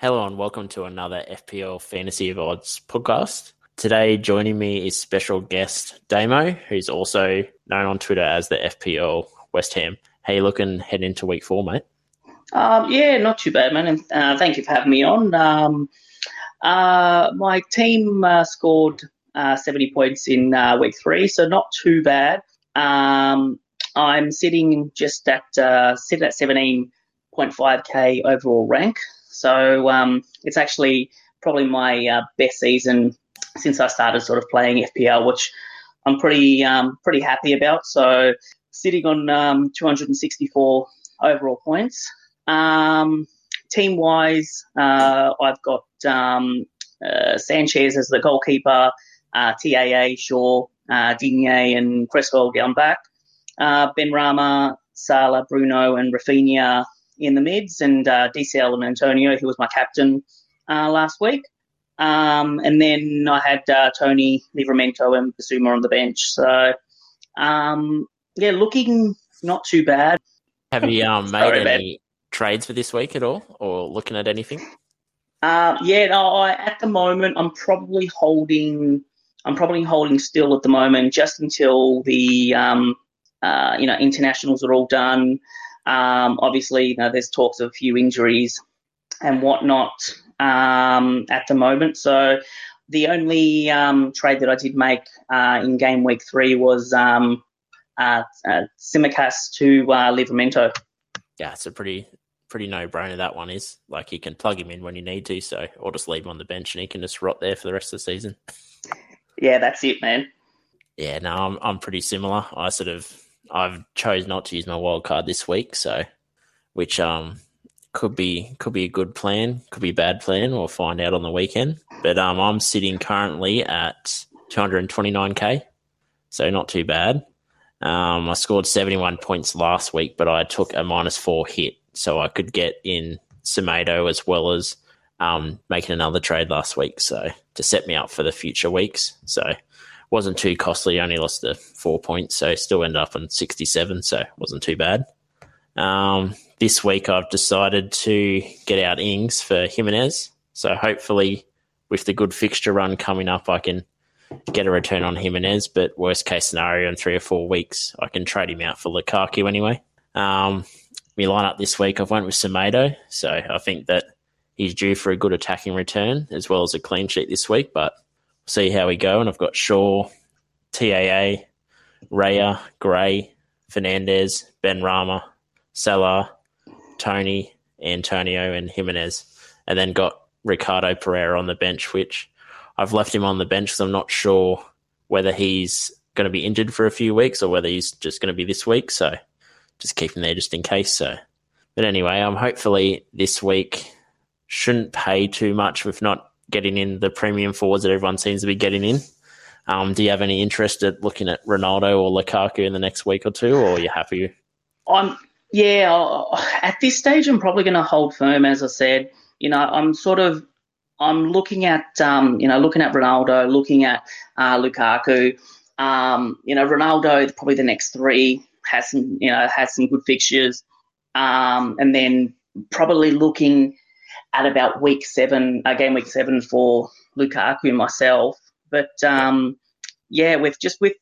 Hello and welcome to another FPL Fantasy of Odds podcast. Today, joining me is special guest Damo, who's also known on Twitter as the FPL West Ham. How you looking head into week four, mate? Um, yeah, not too bad, man. And uh, thank you for having me on. Um, uh, my team uh, scored uh, 70 points in uh, week three, so not too bad. Um, I'm sitting just at uh, sitting at 17.5k overall rank. So um, it's actually probably my uh, best season since I started sort of playing FPL, which I'm pretty um, pretty happy about. So sitting on um, 264 overall points. Um, team wise, uh, I've got um, uh, Sanchez as the goalkeeper, uh, TAA, Shaw, uh, Digne, and Cresswell going back. Uh, Benrahma, Salah, Bruno, and Raphinha in the mids, and uh, DCL and Antonio, who was my captain uh, last week. Um, and then I had uh, Toney, Livramento, and Bissouma on the bench. So, um, yeah, looking not too bad. Have you um, made Sorry, any trades for this week at all, or looking at anything? Uh, yeah, no, I, at the moment, I'm probably holding. I'm probably holding still at the moment, just until the um, uh, you know internationals are all done. Um, obviously, you know, there's talks of a few injuries and whatnot um, at the moment. So the only um, trade that I did make uh, in game week three was um, uh, uh, Tsimikas to uh, Livramento. Yeah, it's a pretty pretty no brainer. That one is like you can plug him in when you need to, so or just leave him on the bench and he can just rot there for the rest of the season. Yeah, that's it, man. Yeah, no, I'm I'm pretty similar. I sort of I've chose not to use my wild card this week, so which um could be could be a good plan, could be a bad plan. We'll find out on the weekend. But um, I'm sitting currently at 229k, so not too bad. Um, I scored 71 points last week, but I took a minus four hit, so I could get in Semedo as well as um, making another trade last week, so to set me up for the future weeks. So wasn't too costly. Only lost the four points, so still ended up on 67, so wasn't too bad. Um, this week I've decided to get out Ings for Jimenez. So hopefully, with the good fixture run coming up, I can get a return on Jimenez. But worst case scenario, in three or four weeks, I can trade him out for Lukaku anyway. Um, line up this week, I've went with Semedo. So I think that he's due for a good attacking return as well as a clean sheet this week. But see how we go. And I've got Shaw, TAA, Raya, Gray, Fernandes, Ben Rama, Salah, Toney, Antonio, and Jimenez. And then got Ricardo Pereira on the bench, which I've left him on the bench because I'm not sure whether he's going to be injured for a few weeks or whether he's just going to be this week. So just keep him there just in case. So, but anyway, I'm um, hopefully this week shouldn't pay too much with not getting in the premium forwards that everyone seems to be getting in. Um, do you have any interest at looking at Ronaldo or Lukaku in the next week or two, or are you happy? I'm yeah. At this stage, I'm probably going to hold firm. As I said, you know, I'm sort of I'm looking at um, you know looking at Ronaldo, looking at uh, Lukaku. Um, you know, Ronaldo probably the next three has some you know has some good fixtures, um, and then probably looking at about week seven, game week seven for Lukaku and myself. But um, yeah, with just with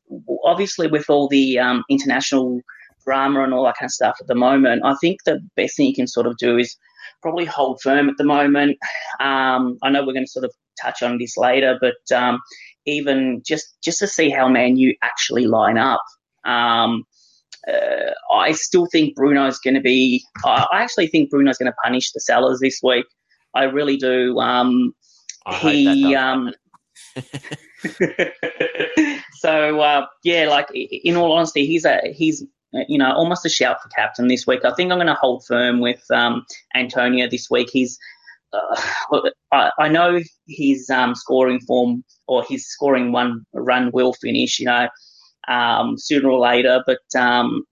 obviously with all the um, international drama and all that kind of stuff at the moment, I think the best thing you can sort of do is probably hold firm at the moment. Um, I know we're going to sort of touch on this later, but um, even just just to see how Man U actually line up. Um, uh, I still think Bruno's going to be. I actually think Bruno's going to punish the sellers this week. I really do. Um, he. Um, so uh, yeah, like in all honesty, he's a he's you know almost a shout for captain this week. I think I'm going to hold firm with um, Antonio this week. He's uh, I, I, know his um, scoring form or his scoring one run will finish. You know, um, sooner or later. But um,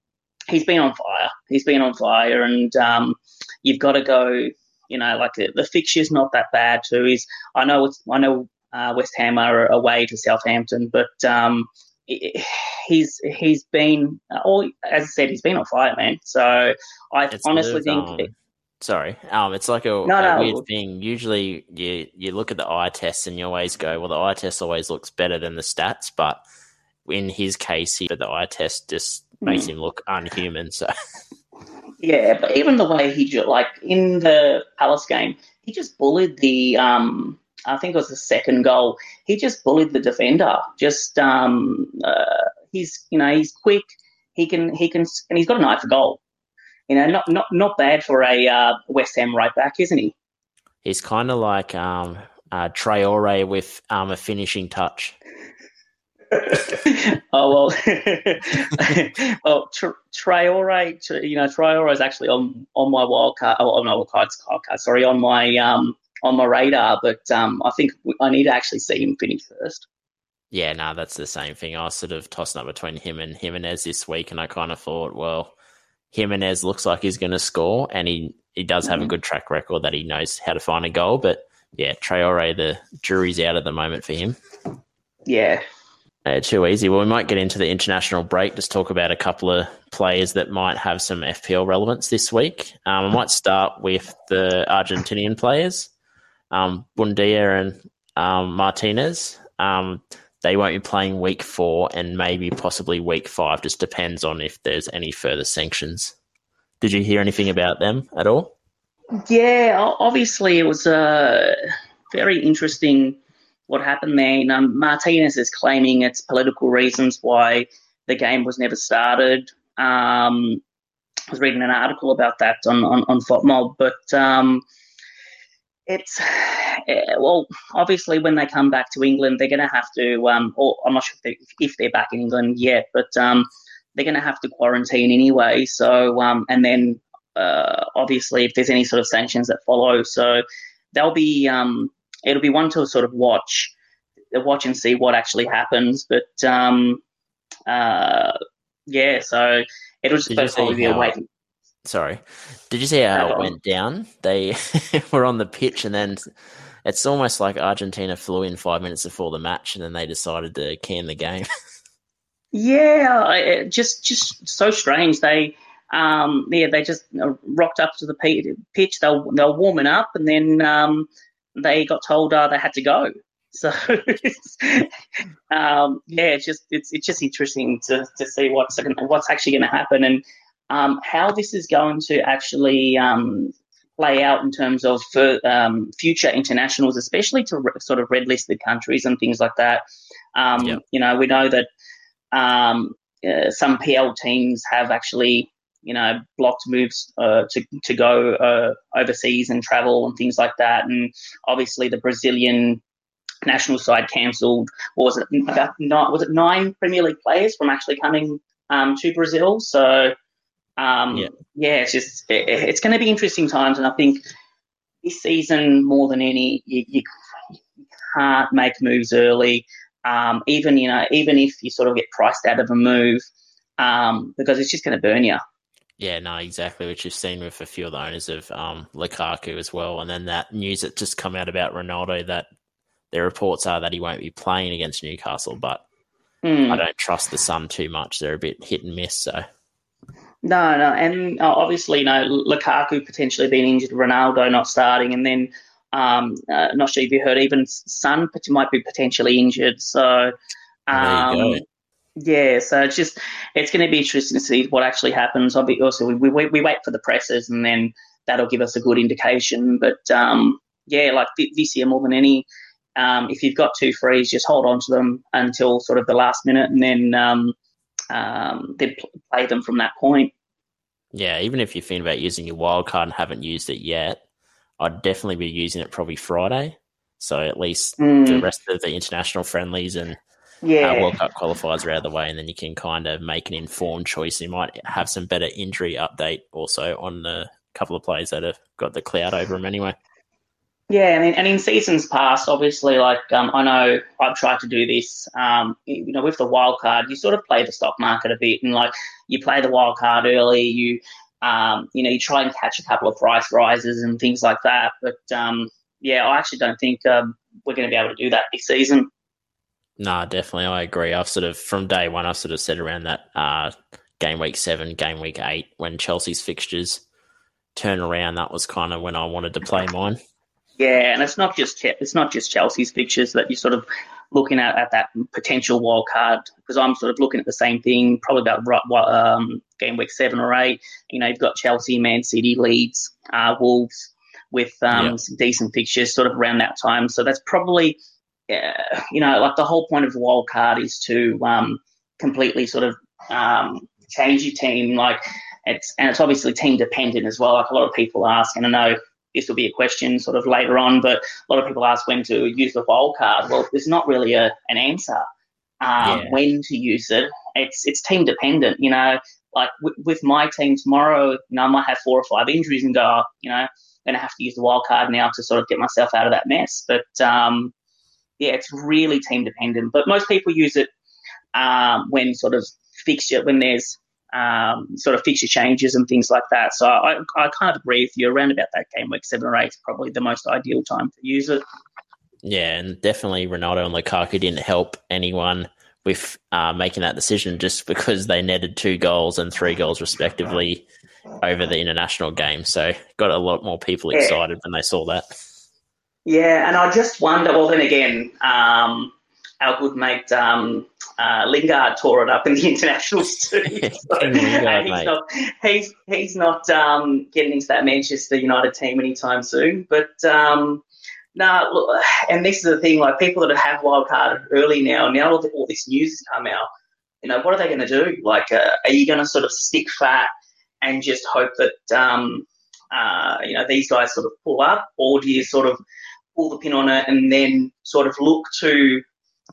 he's been on fire. He's been on fire, and um, you've got to go. You know, like the, the fixture's not that bad too. Is I know it's I know uh, West Ham are away to Southampton, but um, he's he's been, or as I said, he's been on fire, man. So I it's honestly think. um, Sorry, um, it's like a, No, a no. weird thing. Usually, you you look at the eye test and you always go, "Well, the eye test always looks better than the stats." But in his case, he, the eye test just makes him look unhuman. So Yeah, but even the way he like in the Palace game, he just bullied the um I think it was the second goal. He just bullied the defender. Just um uh, he's you know he's quick. He can he can and he's got an eye for goal. You know, not not not bad for a uh, West Ham right back, isn't he? he's kind of like um, uh, Traore with um, a finishing touch. oh well, well Tra- Traore, Tra- you know Traore is actually on on my wild card. Oh, no, wild card, wild sorry, on my um on my radar. But um, I think I need to actually see him finish first. Yeah, no, that's the same thing. I was sort of tossing up between him and Jimenez this week, and I kind of thought, well, Jimenez looks like he's going to score, and he, he does have a Mhm. good track record that he knows how to find a goal. But yeah, Traore, the jury's out at the moment for him. Yeah, Uh, too easy. Well, we might get into the international break. Just talk about a couple of players that might have some FPL relevance this week. Um, I might start with the Argentinian players, um, Buendia and um, Martinez. Um, they won't be playing week four and maybe possibly week five. Just depends on if there's any further sanctions. Did you hear anything about them at all? yeah. Obviously, it was uh, very interesting what happened there. Martinez is claiming it's political reasons why the game was never started. Um, I was reading an article about that on on, on FOTMob, but um, it's eh, well, obviously when they come back to England, they're going to have to. Um, or I'm not sure if, they, if they're back in England yet, but um, they're going to have to quarantine anyway. So um, and then uh, obviously if there's any sort of sanctions that follow, so they'll be um, it'll be one to sort of watch watch and see what actually happens. But um, uh, yeah, so it'll just Did you probably see be a wait. Sorry. Did you see how it went down? They were on the pitch and then it's almost like Argentina flew in five minutes before the match and then they decided to can the game. Yeah, just just so strange. They um, yeah, they just uh, rocked up to the pitch. They were, they were warming up, and then um, they got told uh, they had to go. So um, yeah, it's just it's it's just interesting to, to see what's what's actually going to happen and um, how this is going to actually um, play out in terms of for, um, future internationals, especially to re- sort of red listed countries and things like that. Um, Yep. You know, we know that um, uh, some PL teams have actually, you know, blocked moves uh, to to go uh, overseas and travel and things like that. And obviously, the Brazilian national side cancelled. Was it about nine? Was it nine Premier League players from actually coming um, to Brazil? So. Um, Yeah. yeah, it's just it, it's going to be interesting times, and I think this season more than any, you, you, can't make moves early. Um, even you know, even if you sort of get priced out of a move, um, because it's just going to burn you. Yeah, no, exactly, which you've seen with a few of the owners of um, Lukaku as well. And then that news that just come out about Ronaldo that the reports are that he won't be playing against Newcastle, but Hmm. I don't trust the Sun too much. They're a bit hit and miss, so No, no, and uh, obviously, you know, Lukaku potentially being injured, Ronaldo not starting, and then um, uh, not sure if you heard, even pot- might be potentially injured. So, um. Yeah, so it's just it's going to be interesting to see what actually happens. Obviously, we, we we wait for the presses, and then that'll give us a good indication. But um, yeah, like this year more than any, um, if you've got two frees, just hold on to them until sort of the last minute, and then um, um, then play them from that point. yeah, even if you think about using your wild card and haven't used it yet, I'd definitely be using it probably Friday. So at least the Mm, rest of the international friendlies and yeah, uh, World Cup qualifiers are out of the way, and then you can kind of make an informed choice. You might have some better injury update also on the couple of players that have got the cloud over them anyway. yeah, and in, and in seasons past, obviously, like um, I know I've tried to do this. Um, you know, with the wild card, you sort of play the stock market a bit, and like you play the wild card early. You um, you know, you try and catch a couple of price rises and things like that. But um, yeah, I actually don't think um, we're going to be able to do that this season. No, definitely, I agree. I've sort of from day one, I've sort of said around that uh, game week seven, game week eight, when Chelsea's fixtures turn around, that was kind of when I wanted to play mine. Yeah, and it's not just it's not just Chelsea's fixtures that you're sort of looking at at that potential wild card because I'm sort of looking at the same thing, probably about um, game week seven or eight. You know, you've got Chelsea, Man City, Leeds, uh, Wolves with um, yeah. some decent fixtures sort of around that time. So that's probably, uh, you know, like the whole point of the wild card is to um, completely sort of um, change your team. Like it's and it's obviously team dependent as well. Like a lot of people ask, and I know this will be a question sort of later on, but a lot of people ask when to use the wild card. Well, there's not really a, an answer um, yeah. when to use it. It's it's team dependent, you know. Like w- with my team tomorrow, you know, I might have four or five injuries and go, you know, I'm going to have to use the wild card now to sort of get myself out of that mess. But um, yeah, it's really team dependent. But most people use it um, when sort of fixture when there's um, sort of fixture changes and things like that. So I, I kind of agree with you. Around about that game week seven or eight is probably the most ideal time to use it. Yeah, and definitely Ronaldo and Lukaku didn't help anyone with uh, making that decision just because they netted two goals and three goals respectively over the international game. So got a lot more people excited yeah. when they saw that. Yeah, and I just wonder. Well, then again, um, our good mate um, uh, Lingard tore it up in the internationals too. So, Lingard, he's, not, he's, he's not um, getting into that Manchester United team anytime soon. But um, no, nah, and this is the thing: like people that have wildcarded early now, now all, this news has come out. You know, what are they going to do? Like, uh, are you going to sort of stick fat and just hope that um, uh, you know these guys sort of pull up, or do you sort of pull the pin on it and then sort of look to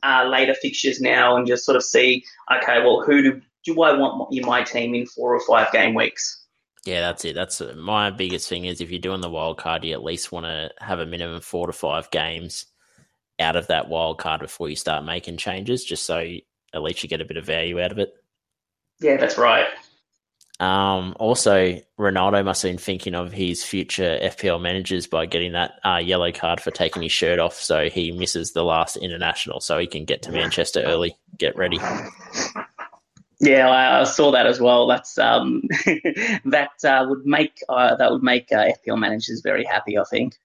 uh, later fixtures now and just sort of see, okay, well, who do, do I want in my team in four or five game weeks? Yeah, that's it. That's my biggest thing is if you're doing the wild card, you at least want to have a minimum four to five games out of that wild card before you start making changes, just so at least you get a bit of value out of it. Yeah, that's right. Um, also, Ronaldo must have been thinking of his future FPL managers by getting that uh, yellow card for taking his shirt off, so he misses the last international, so he can get to Manchester early, get ready. Yeah, I saw that as well. That's um, that uh, would make uh, that would make uh, FPL managers very happy. I think.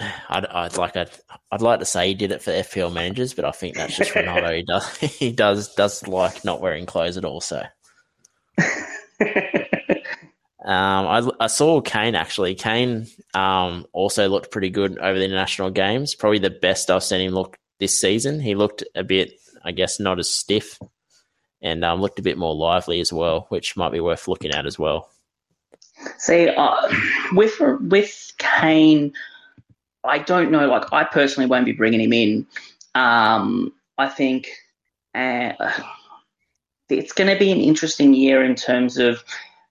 I'd, I'd like I'd, I'd like to say he did it for FPL managers, but I think that's just Ronaldo. he does he does does like not wearing clothes at all. So. Um, I, I, saw Kane actually. Kane um, also looked pretty good over the international games. Probably the best I've seen him look this season. He looked a bit, I guess, not as stiff, and um, looked a bit more lively as well, which might be worth looking at as well. See, uh, with with Kane, I don't know. Like, I personally won't be bringing him in. Um, I think uh, it's going to be an interesting year in terms of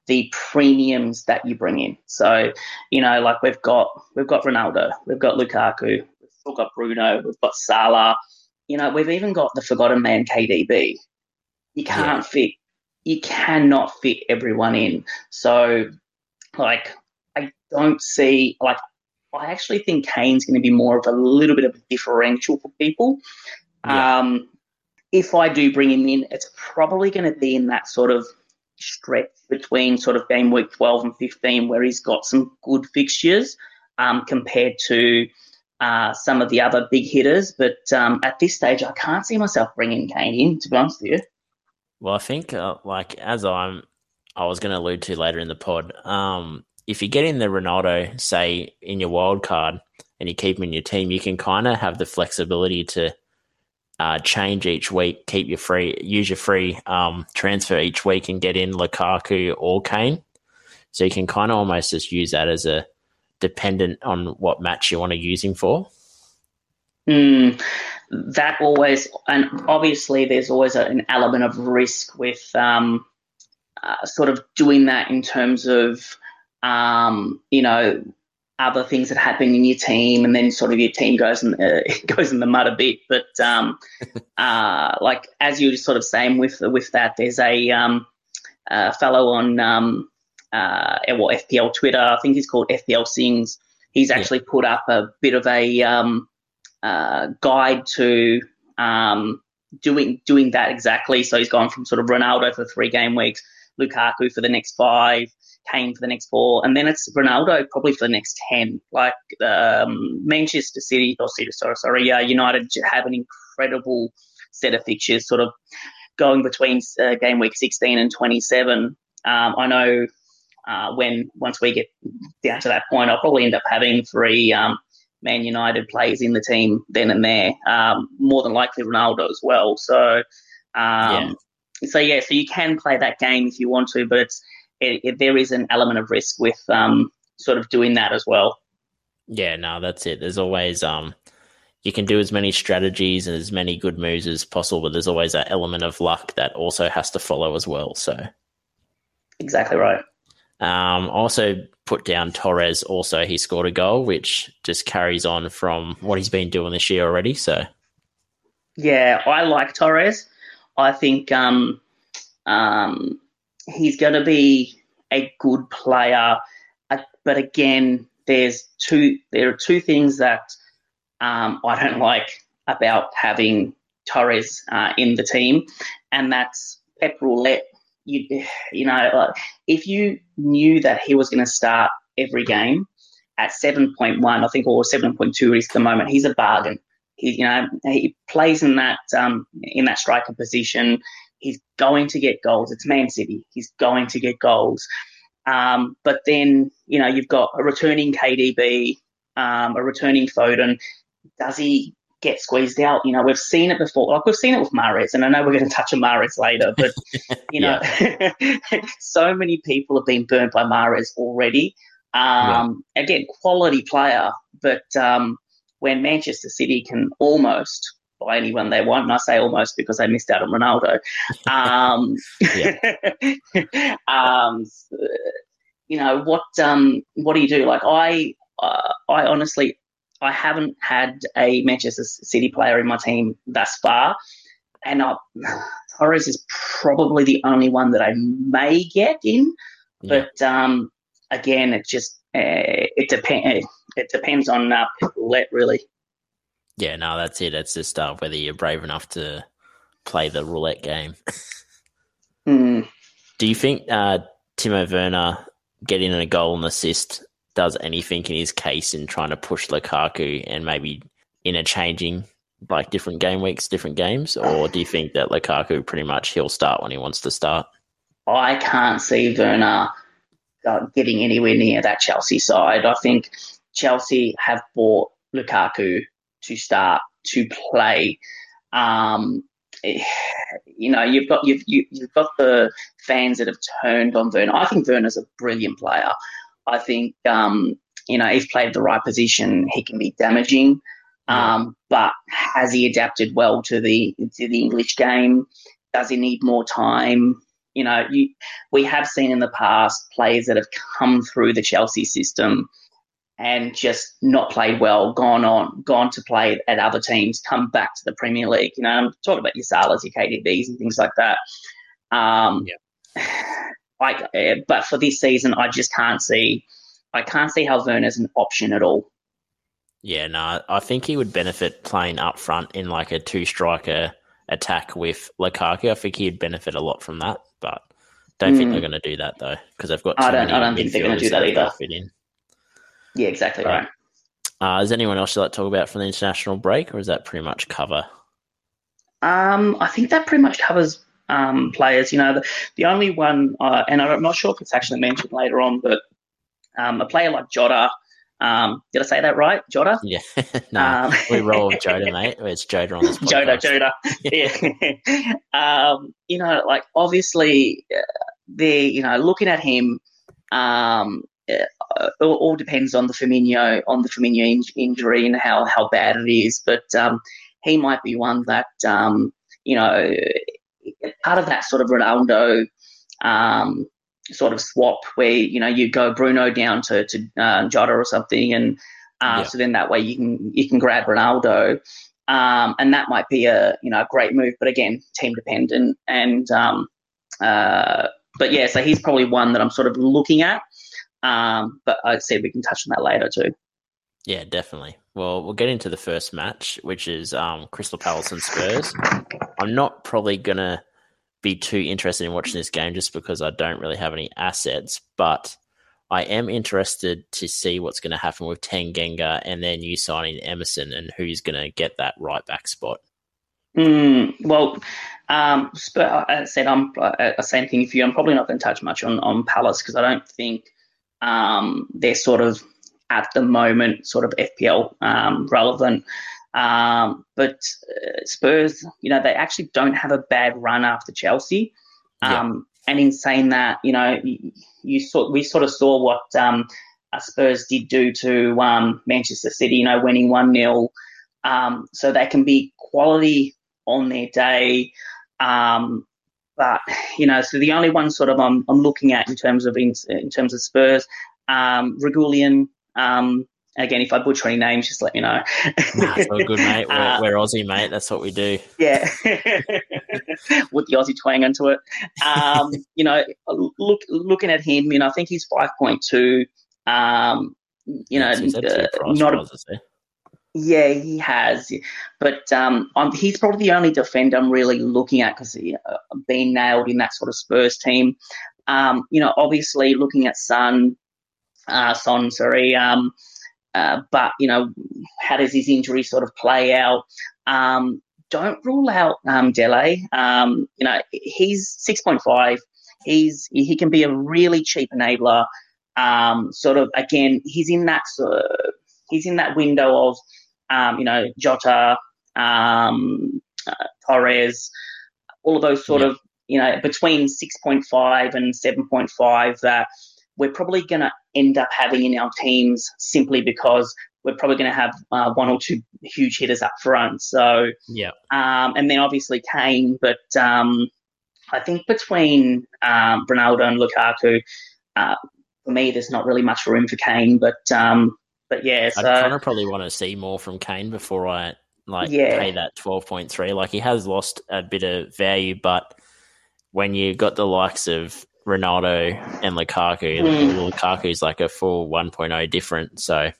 the premiums that you bring in. So, you know, like we've got we've got Ronaldo, we've got Lukaku, we've still got Bruno, we've got Salah. You know, we've even got the forgotten man KDB. You can't yeah. fit you cannot fit everyone in. So like I don't see like I actually think Kane's going to be more of a little bit of a differential for people. Yeah. Um, if I do bring him in, it's probably going to be in that sort of stretch between sort of game week 12 and 15 where he's got some good fixtures um, compared to uh, some of the other big hitters. But um, at this stage, I can't see myself bringing Kane in, to be honest with you. Well, I think, uh, like, as I'm, I was going to allude to later in the pod, um, if you get in the Ronaldo, say, in your wild card and you keep him in your team, you can kind of have the flexibility to – uh, change each week, keep your free, use your free um, transfer each week and get in Lukaku or Kane. So you can kind of almost just use that as a dependent on what match you want to use him for. Mm, that always, and obviously there's always an element of risk with um, uh, sort of doing that in terms of, um, you know, other things that happen in your team, and then sort of your team goes in uh, goes in the mud a bit. But um, uh, like as you were sort of saying with with that, there's a, um, a fellow on um, uh, well FPL Twitter, I think he's called FPL Sings. He's actually yeah. put up a bit of a um, uh, guide to um, doing doing that exactly. So he's gone from sort of Ronaldo for three game weeks, Lukaku for the next five, Kane for the next four, and then it's Ronaldo probably for the next ten. Like um, Manchester City or City, sorry, sorry, uh, United have an incredible set of fixtures, sort of going between uh, game week 16 and 27. Um, I know uh, when once we get down to that point, I'll probably end up having three um, Man United players in the team then and there. Um, more than likely Ronaldo as well. So, um, yeah. so yeah, so you can play that game if you want to, but it's it, it, there is an element of risk with um, sort of doing that as well. Yeah, no, that's it. There's always um, you can do as many strategies and as many good moves as possible, but there's always that element of luck that also has to follow as well. So, exactly right. Um, also put down Torres. Also, he scored a goal, which just carries on from what he's been doing this year already. So, yeah, I like Torres. I think um, um, he's going to be a good player, uh, but again, there's two. There are two things that um, I don't like about having Torres uh, in the team, and that's Pep Roulette. You, you know, if you knew that he was going to start every game at 7.1, I think, or 7.2 is the moment, he's a bargain. He, you know, he plays in that um, in that striker position. He's going to get goals. It's Man City. He's going to get goals. Um, but then, you know, you've got a returning KDB, um, a returning Foden, does he get squeezed out? You know, we've seen it before. Like we've seen it with Mahrez, and I know we're going to touch on Mahrez later, but you know, so many people have been burnt by Mahrez already. Um, yeah. Again, quality player, but um, when Manchester City can almost buy anyone they want, and I say almost because they missed out on Ronaldo. Um, um, you know what? Um, what do you do? Like I, uh, I honestly I haven't had a Manchester City player in my team thus far, and I, Torres is probably the only one that I may get in. Yeah. But um, again, it just uh, it depends. It depends on uh, roulette, really. Yeah, no, that's it. It's just uh, whether you're brave enough to play the roulette game. mm. Do you think uh, Timo Werner getting a goal and assist does anything in his case in trying to push Lukaku and maybe interchanging like different game weeks, different games, or do you think that Lukaku pretty much he'll start when he wants to start? I can't see Werner uh, getting anywhere near that Chelsea side. I think Chelsea have bought Lukaku to start to play. Um, you know, you've got you've you, have you have got the fans that have turned on Werner. I think Werner's a brilliant player. I think um, you know if played the right position, he can be damaging. Um, but has he adapted well to the to the English game? Does he need more time? You know, you, we have seen in the past players that have come through the Chelsea system and just not played well, gone on, gone to play at other teams, come back to the Premier League. You know, I'm talking about your Salas, your KDBs, and things like that. Um, yeah. I, eh, but for this season, I just can't see. I can't see how Werner's an option at all. Yeah, no, I think he would benefit playing up front in like a two striker attack with Lukaku. I think he'd benefit a lot from that, but don't mm. think they're going to do that though because they've got. I don't. I don't think they're going to do that either. Fit in. Yeah, exactly right. right. Uh, is anyone else you'd like to talk about from the international break, or is that pretty much cover? Um, I think that pretty much covers um, players. You know, the, the only one, uh, and I'm not sure if it's actually mentioned later on, but um, a player like Jota. Um, did I say that right, Jota? Yeah, no, um, we roll with Jota, mate. It's Jota on this podcast. Jota, Jota. Yeah. um, you know, like obviously, uh, they, you know, looking at him, um, all depends on the Firmino on the Firmino in- injury and how how bad it is. But um, he might be one that um, you know part of that sort of Ronaldo um, sort of swap where you know you go Bruno down to to uh, Jota or something, and uh, yeah. so then that way you can you can grab Ronaldo, um, and that might be a you know a great move, but again team dependent. And um, uh, but yeah, so he's probably one that I'm sort of looking at. Um, but I said we can touch on that later too. Yeah, definitely. Well, we'll get into the first match, which is um, Crystal Palace and Spurs. I'm not probably gonna be too interested in watching this game just because I don't really have any assets. But I am interested to see what's going to happen with Tanganga and then you signing Emerson and who's going to get that right back spot. Mm, well, um, as I said, I'm uh, same thing for you. I'm probably not going to touch much on, on Palace because I don't think um, they're sort of at the moment sort of FPL um, relevant. Um, but uh, Spurs, you know, they actually don't have a bad run after Chelsea. Yeah. Um, and in saying that, you know, you, you saw we sort of saw what um, Spurs did do to um, Manchester City, you know, winning one 0 um, so they can be quality on their day. Um, but you know, so the only one sort of I'm, I'm looking at in terms of in, in terms of Spurs, um, Reguilon. Um, again, if I butcher any names, just let me know. nah, all good, mate. We're, uh, we're, Aussie, mate. That's what we do. Yeah, with the Aussie twang into it. Um, you know, look looking at him, you know, I think he's five point two. Um, you know, uh, not a, yeah, he has, but um, he's probably the only defender I'm really looking at because he uh, been nailed in that sort of Spurs team. Um, you know, obviously looking at Son, uh, Son, sorry, um, uh, but you know, how does his injury sort of play out? Um, don't rule out um, Dele. Um, you know, he's six point five. He's he can be a really cheap enabler. Um, sort of again, he's in that sort of, he's in that window of um, you know, Jota, um, uh, Torres, all of those sort yeah. of, you know, between 6.5 and 7.5 that we're probably going to end up having in our teams simply because we're probably going to have uh, one or two huge hitters up front. So, yeah. Um, and then obviously Kane, but um, I think between um, Ronaldo and Lukaku, uh, for me, there's not really much room for Kane, but um, but yeah, so, I kind of probably want to see more from Kane before I like yeah. pay that twelve point three. Like he has lost a bit of value, but when you got the likes of Ronaldo and Lukaku, mm. Lukaku's like a full 1.0 different. So,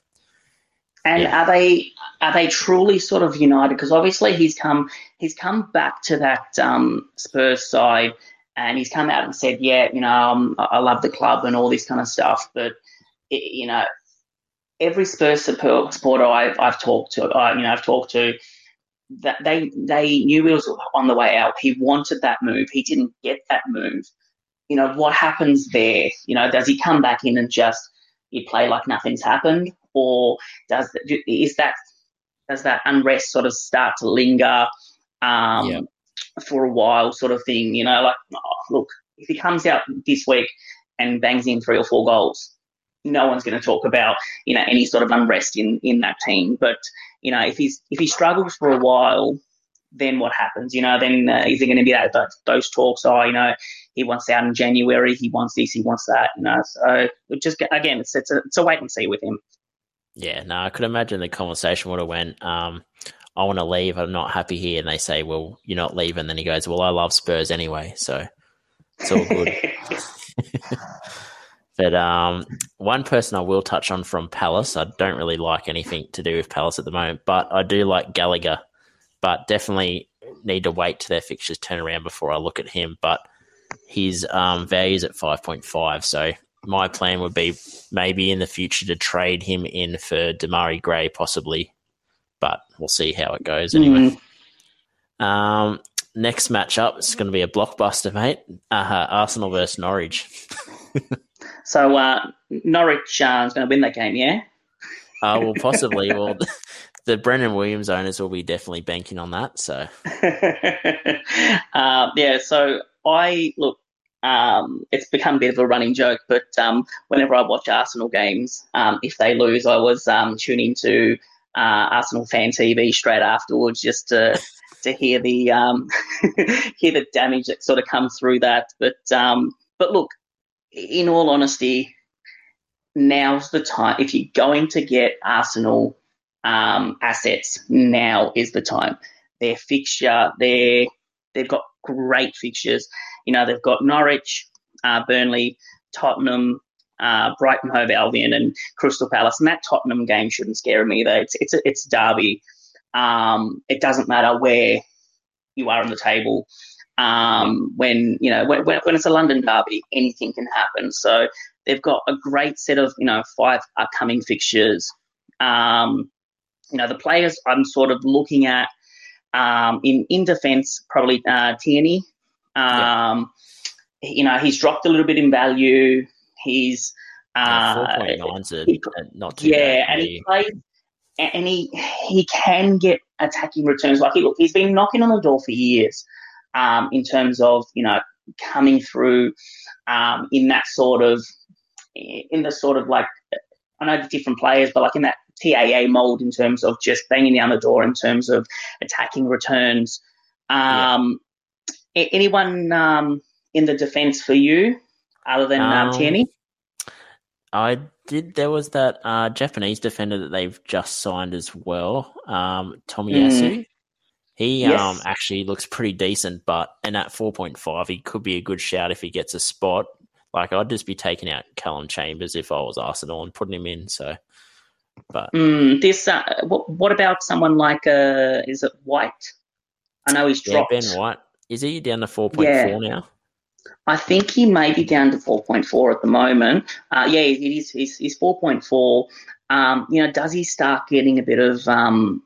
and yeah. are they are they truly sort of united? Because obviously he's come he's come back to that um, Spurs side, and he's come out and said, yeah, you know, um, I love the club and all this kind of stuff, but it, you know, every Spurs supporter I've, I've talked to, uh, you know, I've talked to, that they they knew he was on the way out. He wanted that move. He didn't get that move. You know what happens there? You know, does he come back in and just you play like nothing's happened, or does is that does that unrest sort of start to linger um, yeah. for a while, sort of thing? You know, like oh, look, if he comes out this week and bangs in three or four goals, no one's going to talk about you know any sort of unrest in in that team. But you know if he's if he struggles for a while, then what happens? You know, then uh, is there going to be that, that, those talks? are you know, he wants out in January. He wants this. He wants that. You know, so just again, it's it's a, it's a wait and see with him. Yeah, no, I could imagine the conversation would have went. Um, I want to leave. I'm not happy here, and they say, "Well, you're not leaving." Then he goes, "Well, I love Spurs anyway, so it's all good." But um, one person I will touch on from Palace, I don't really like anything to do with Palace at the moment, but I do like Gallagher. But definitely need to wait to their fixtures turn around before I look at him. But his um, value is at 5.5. So my plan would be maybe in the future to trade him in for Demarai Gray, possibly. But we'll see how it goes anyway. Mm. Um, next matchup is going to be a blockbuster, mate. Uh, Arsenal versus Norwich. So uh, Norwich uh, is going to win that game, yeah? Uh, well, possibly. well, the Brandon Williams owners will be definitely banking on that. So, uh, yeah. So I look. Um, it's become a bit of a running joke, but um, whenever I watch Arsenal games, um, if they lose, I was um, tuning to uh, Arsenal fan TV straight afterwards just to to hear the um, hear the damage that sort of comes through that. But um, but look, in all honesty, now's the time. If you're going to get Arsenal um, assets, now is the time. Their fixture, they they've got great fixtures. You know, they've got Norwich, uh, Burnley, Tottenham, uh, Brighton, Hove Albion, and Crystal Palace. And that Tottenham game shouldn't scare me either. It's it's it's Derby. Um, it doesn't matter where you are on the table. Um, when you know when, when it's a London derby, anything can happen. So they've got a great set of you know five upcoming fixtures. Um, you know the players I'm sort of looking at um, in in defence probably uh, Tierney. Um, yeah. You know he's dropped a little bit in value. He's uh, not too yeah, bad, and he plays and he he can get attacking returns. Like, look, he's been knocking on the door for years um, in terms of you know coming through um, in that sort of in the sort of like I know different players, but like in that TAA mold in terms of just banging down the door in terms of attacking returns. Um, yeah. Anyone um, in the defence for you other than um, um, Tierney? I did. There was that uh, Japanese defender that they've just signed as well, um, Tomiyasu. Mm. He yes. um, actually looks pretty decent, but and at four point five, he could be a good shout if he gets a spot. Like I'd just be taking out Callum Chambers if I was Arsenal and putting him in. So, but mm, this uh, what, what about someone like uh, is it White? I know he's dropped. Yeah, Ben White. Is he down to four point yeah. four now? I think he may be down to 4.4 at the moment. Uh, yeah, it is. He's, he's 4.4. Um, you know, does he start getting a bit of, um,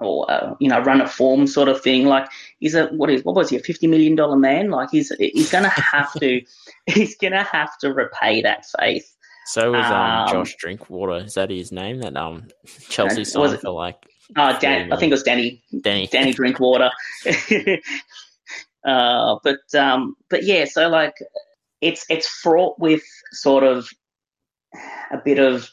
or uh, you know, run a form sort of thing? Like, is it what is what was he a 50 million dollar man? Like, he's he's going to have to he's to have to repay that faith. So was um, um, Josh Drinkwater. Is that his name? That um Chelsea signed for like. Oh, Dan, I think it was Danny. Danny. Danny Drinkwater. Uh, but um, but yeah, so like it's it's fraught with sort of a bit of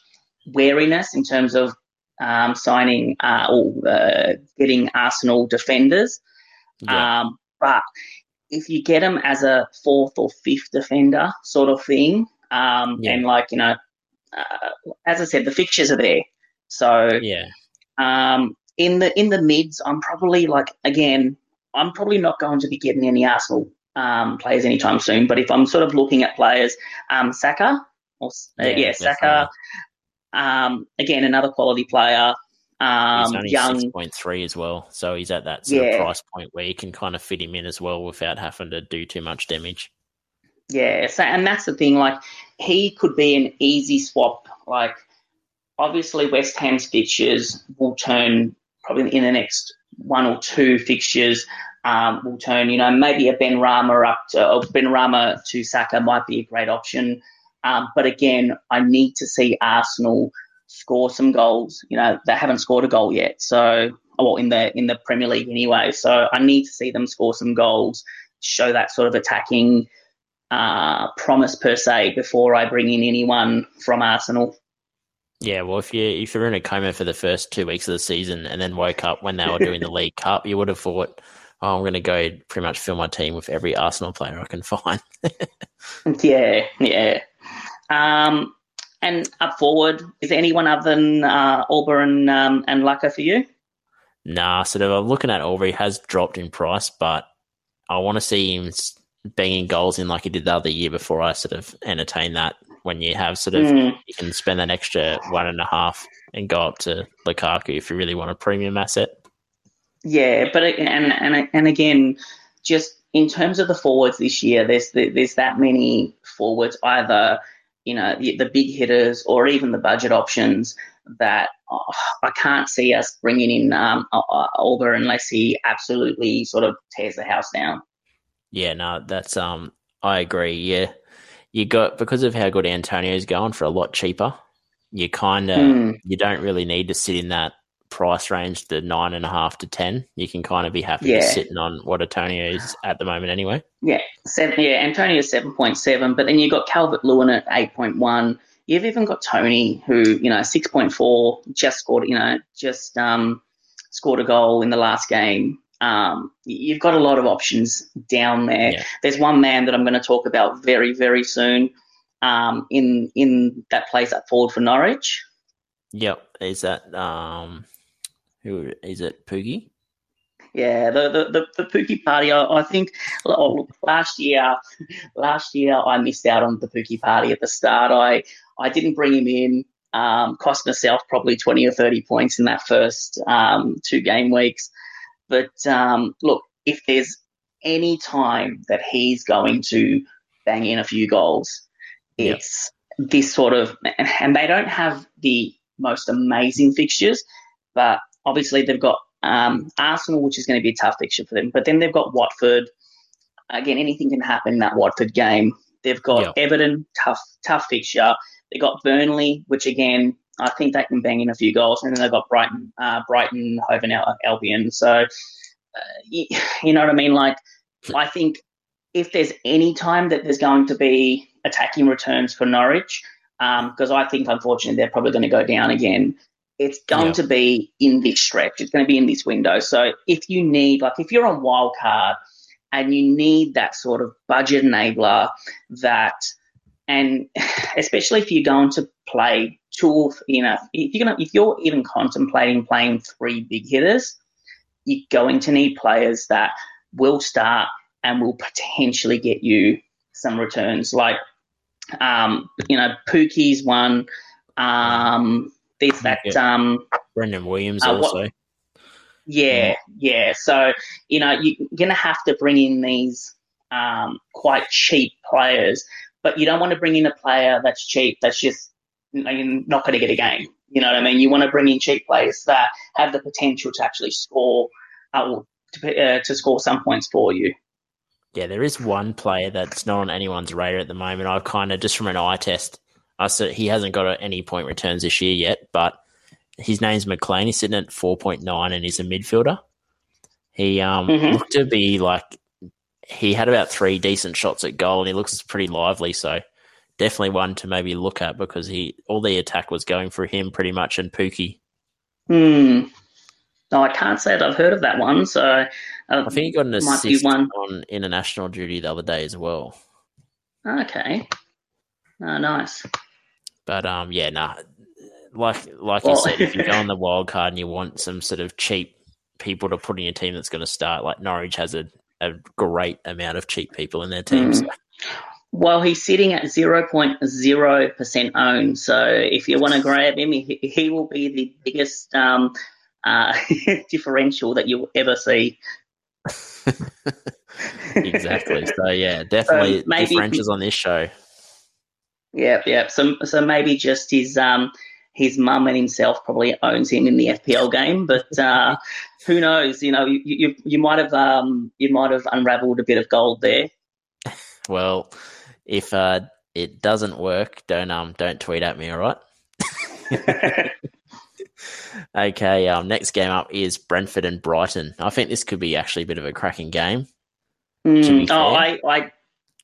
wariness in terms of um, signing uh, or uh, getting Arsenal defenders. Yeah. Um, but if you get them as a fourth or fifth defender sort of thing, um, yeah. and like you know, uh, as I said, the fixtures are there. So yeah, um, in the in the mids, I'm probably like again I'm probably not going to be getting any Arsenal um, players anytime soon. But if I'm sort of looking at players, um, Saka, or, uh, yeah, yeah Saka, um, again another quality player. Um, he's only young. six point three as well, so he's at that sort yeah. of price point where you can kind of fit him in as well without having to do too much damage. Yeah, so and that's the thing. Like he could be an easy swap. Like obviously, West Ham's fixtures will turn probably in the next one or two fixtures um, will turn. You know, maybe a Benrahma up to a Ben Benrahma to Saka might be a great option. Um, but again, I need to see Arsenal score some goals. You know, they haven't scored a goal yet, so well in the in the Premier League anyway. So I need to see them score some goals, show that sort of attacking uh, promise per se before I bring in anyone from Arsenal. Yeah, well, if you if you're in a coma for the first two weeks of the season and then woke up when they were doing the League Cup, you would have thought, "Oh, I'm going to go pretty much fill my team with every Arsenal player I can find." yeah, yeah. Um, and up forward, is anyone other than uh, Auburn um, and Laka for you? Nah, sort of. I'm looking at Aubrey has dropped in price, but I want to see him banging goals in like he did the other year before I sort of entertain that when you have sort of mm. you can spend that extra one and a half and go up to Lukaku if you really want a premium asset. Yeah, but and and and again, just in terms of the forwards this year, there's there's that many forwards either you know the, the big hitters or even the budget options that oh, I can't see us bringing in um, Olga unless he absolutely sort of tears the house down. Yeah, no, that's um, I agree. Yeah, you got because of how good Antonio's going for a lot cheaper. You kind of mm. you don't really need to sit in that price range, the nine and a half to ten. You can kind of be happy yeah. sitting on what Antonio is at the moment, anyway. Yeah, seven. Yeah, Antonio seven point seven, but then you've got Calvert Lewin at eight point one. You've even got Toney, who you know six point four, just scored. You know, just um, scored a goal in the last game. Um, you've got a lot of options down there. Yeah. There's one man that I'm going to talk about very, very soon um, in in that place up forward for Norwich. Yep, is that um, who is it? Pukki. Yeah, the the the, the Pukki party. I, I think oh, look, last year, last year I missed out on the Pukki party at the start. I I didn't bring him in. Um, cost myself probably 20 or 30 points in that first um, two game weeks. But um, look, if there's any time that he's going to bang in a few goals, it's yep. this sort of, and they don't have the most amazing fixtures, but obviously they've got um, Arsenal, which is going to be a tough fixture for them. But then they've got Watford. Again, anything can happen in that Watford game. They've got. Everton, tough, tough fixture. They've got Burnley, which again, I think they can bang in a few goals. And then they've got Brighton, uh, Brighton, Hove and Albion. So, uh, you, you know what I mean? Like, I think if there's any time that there's going to be attacking returns for Norwich, because um, I think unfortunately they're probably going to go down again. It's going yeah. to be in this stretch. It's going to be in this window. So if you need, like, if you're on wild card and you need that sort of budget enabler, that, and especially if you're going to play two, you know, if you're gonna, if you're even contemplating playing three big hitters, you're going to need players that will start and will potentially get you some returns. Like, um, you know, Pukki's one. Um, there's that. Yeah. Um, Brandon Williams uh, also. What, yeah, yeah. So you know, you're gonna have to bring in these um, quite cheap players, but you don't want to bring in a player that's cheap. That's just you're not going to get a game. You know what I mean? You want to bring in cheap players that have the potential to actually score, uh, to, uh, to score some points for you. Yeah, there is one player that's not on anyone's radar at the moment. I've kind of just from an eye test, I said he hasn't got any point returns this year yet, but his name's McLean. He's sitting at four point nine, and he's a midfielder. He um, mm-hmm. looked to be like he had about three decent shots at goal, and he looks pretty lively. So definitely one to maybe look at because he all the attack was going for him pretty much and Pukki. Hmm. No, I can't say that I've heard of that one. So uh, I think he got an assist one. on international duty the other day as well. Okay. Oh, nice. But um, yeah, nah. Like like well, you said, if you go on the wild card and you want some sort of cheap people to put in your team that's going to start, like Norwich has a, a great amount of cheap people in their team. Mm. So. Well, he's sitting at 0.0% owned. So if you want to grab him, he, he will be the biggest um, uh, differential that you'll ever see. exactly. So yeah, definitely so maybe, differentials on this show. Yeah, yeah. So so maybe just his um his mum and himself probably owns him in the FPL game, but uh, who knows? You know, you, you you might have um you might have unravelled a bit of gold there. Well, if uh, it doesn't work, don't um don't tweet at me, all right? okay, um, next game up is Brentford and Brighton. I think this could be actually a bit of a cracking game. Mm, oh, I, I,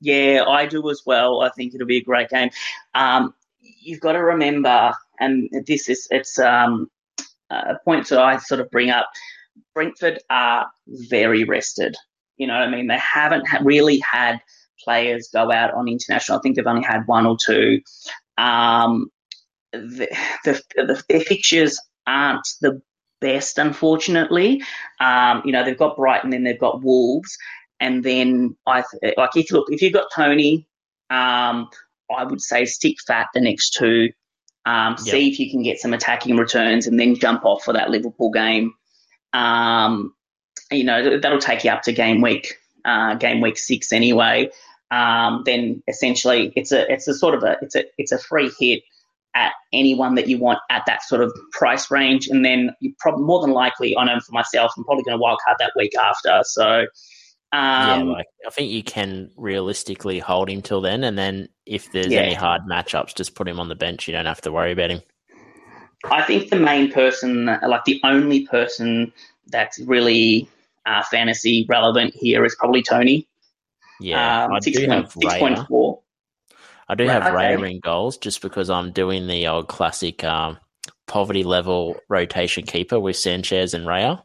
yeah, I do as well. I think it'll be a great game. Um, you've got to remember, and this is it's um, a point that I sort of bring up. Brentford are very rested. You know, what I mean, they haven't really had players go out on international. I think they've only had one or two. Um, the, the, the, their fixtures aren't the best, unfortunately. Um, you know, they've got Brighton and they've got Wolves, and then I like if look if you've got Toney, um, I would say stick fat the next two. Um, yep. See if you can get some attacking returns, and then jump off for that Liverpool game. Um, you know that'll take you up to game week, uh, game week six anyway. Um, then essentially it's a it's a sort of a it's a it's a free hit at anyone that you want at that sort of price range. And then you probably more than likely, I know for myself, I'm probably going to wildcard that week after. So, um, yeah, like I think you can realistically hold him till then, and then if there's yeah. any hard matchups, just put him on the bench. You don't have to worry about him. I think the main person, like the only person that's really uh, fantasy relevant here, is probably Toney. Yeah, um, I 6. do have 6.4. I do have okay. Raya in goals just because I'm doing the old classic um, poverty level rotation keeper with Sanchez and Raya.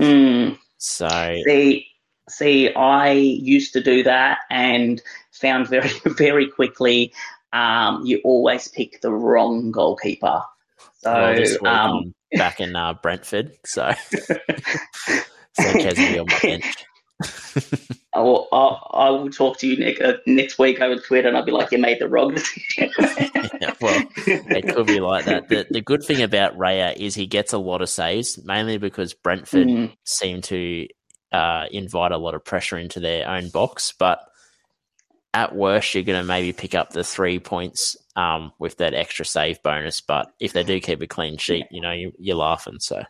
Mm. So see, see, I used to do that and found very, very quickly um, you always pick the wrong goalkeeper. So well, um, back in uh, Brentford, so Sanchez on my bench. I will, I'll, I will talk to you next, uh, next week over Twitter and I'll be like, you made the wrong decision. yeah, well, it could be like that. The, the good thing about Raya is he gets a lot of saves, mainly because Brentford mm. seem to uh, invite a lot of pressure into their own box. But at worst, you're going to maybe pick up the three points um, with that extra save bonus. But if they do keep a clean sheet, you know, you, you're laughing. So.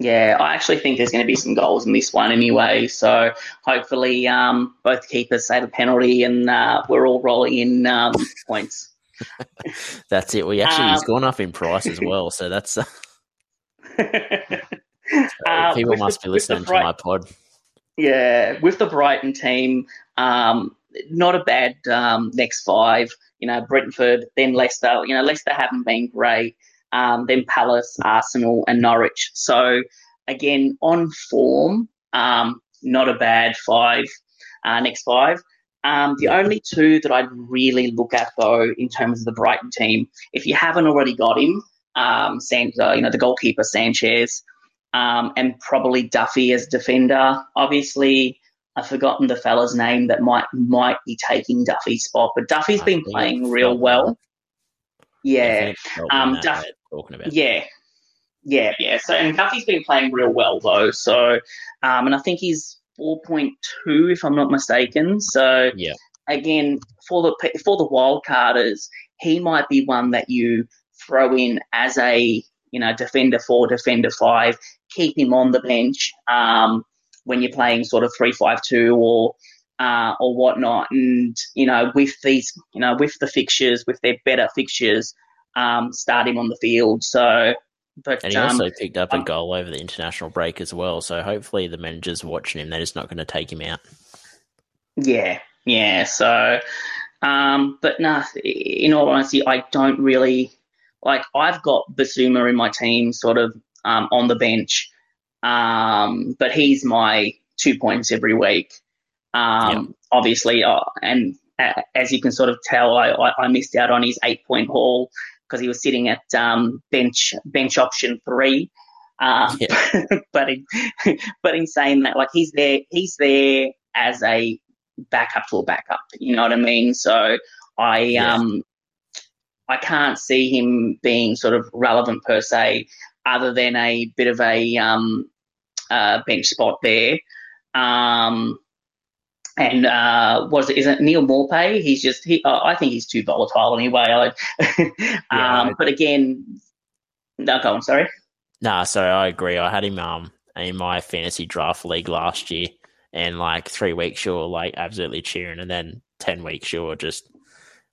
Yeah, I actually think there's going to be some goals in this one anyway. So hopefully, um, both keepers save a penalty, and uh, we're all rolling in um, points. that's it. We actually um, he's gone up in price as well, so that's. Uh, uh, people must the, be listening Bright- to my pod. Yeah, with the Brighton team, um, not a bad um, next five. You know, Brentford, then Leicester. You know, Leicester haven't been great um, then Palace, Arsenal, and Norwich. So again, on form, um, not a bad five. Uh, next five. Um, the only two that I'd really look at though, in terms of the Brighton team, if you haven't already got him, um, San, uh, you know the goalkeeper Sanchez, um, and probably Duffy as defender. Obviously, I've forgotten the fella's name that might might be taking Duffy's spot, but Duffy's been playing real well. Yeah, um, Duff, talking about. Yeah, yeah, yeah. So and Duffy's been playing real well though. So, um, and I think he's four point two if I'm not mistaken. So yeah, again for the for the wild carders, he might be one that you throw in as a you know defender four, defender five, keep him on the bench um, when you're playing sort of three five two or. Uh, or whatnot, and you know, with these, you know, with the fixtures, with their better fixtures, um, start him on the field. So, but and he um, also picked up a goal over the international break as well. So hopefully the manager's watching him; they're just not going to take him out. Yeah, yeah. So, um, but no, in all honesty, I don't really like. I've got Bissouma in my team, sort of um, on the bench, um, but he's my two points every week. Um, yep. Obviously, uh, and as you can sort of tell, I, I, I missed out on his eight point haul because he was sitting at um, bench bench option three. Um, yeah. but in, but in saying that, like he's there, he's there as a backup to a backup. You know what I mean? So I yeah. um I can't see him being sort of relevant per se, other than a bit of a um uh, bench spot there. Um, and uh, was it, is it Neal Maupay? He's just he. I think he's too volatile anyway. I, yeah, um, but again, no, go on. Sorry. Nah, so I agree. I had him um in my fantasy draft league last year, and like three weeks you were like absolutely cheering, and then ten weeks you were just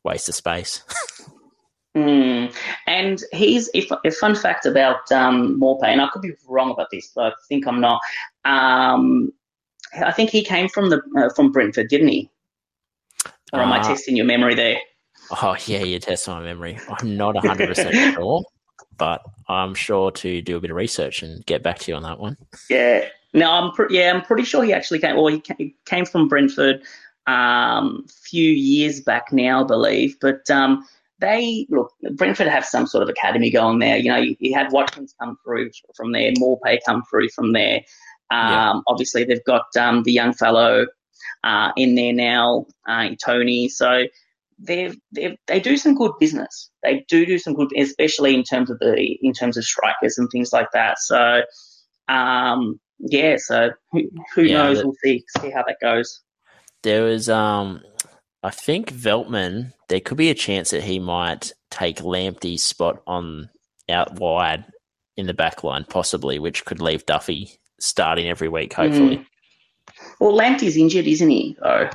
waste of space. mm. And he's if a fun fact about um, Maupay, and I could be wrong about this, but I think I'm not. Um, I think he came from the uh, from Brentford, didn't he? Or am uh, I testing your memory there? Oh yeah, you're testing my memory. I'm not 100 percent sure, but I'm sure to do a bit of research and get back to you on that one. Yeah, no, I'm pre- yeah, I'm pretty sure he actually came. Well, he came from Brentford um, a few years back now, I believe. But um, they look Brentford have some sort of academy going there. You know, you, you had Watkins come through from there, Maupay come through from there. Um, yeah. Obviously, they've got um, the young fellow uh, in there now, uh, Toney. So they they they do some good business. They do do some good, especially in terms of the in terms of strikers and things like that. So um, yeah, so who, who yeah, knows? we'll see see how that goes. There was um, I think Veltman. There could be a chance that he might take Lamptey's spot on out wide in the back line, possibly, which could leave Duffy starting every week, hopefully. Mm. Well, Lamptey's injured, isn't he? Oh.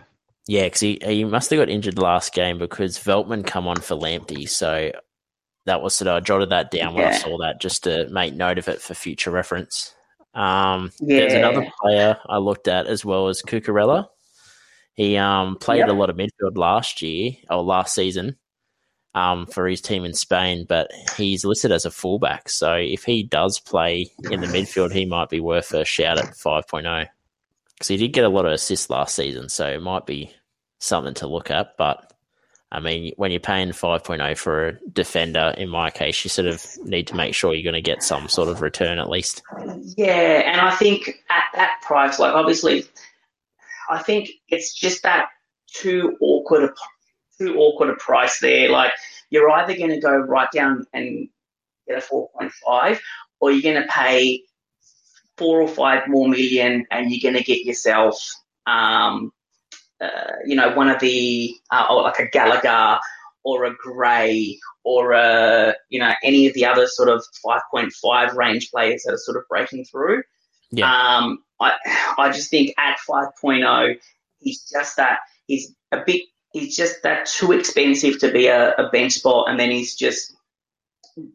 Yeah, because he, he must have got injured last game because Veltman come on for Lamptey. So that was sort of, I jotted that down when yeah. I saw that just to make note of it for future reference. Um, yeah. There's another player I looked at as well as Cucurella. He um, played yep. a lot of midfield last year or last season um, for his team in Spain, but he's listed as a fullback. So if he does play in the midfield, he might be worth a shout at 5.0 because he did get a lot of assists last season. So it might be something to look at. But I mean, when you're paying 5.0 for a defender, in my case, you sort of need to make sure you're going to get some sort of return at least. Yeah, and I think at that price, like obviously, I think it's just that too awkward a too awkward a price there. Like you're either going to go right down and get a 4.5, or you're going to pay four or five more million, and you're going to get yourself, um, uh, you know, one of the uh, or like a Gallagher or a Gray or a you know any of the other sort of 5.5 range players that are sort of breaking through. Yeah. Um, I I just think at 5.0, he's just that he's a bit he's just that too expensive to be a, a bench spot, and then he's just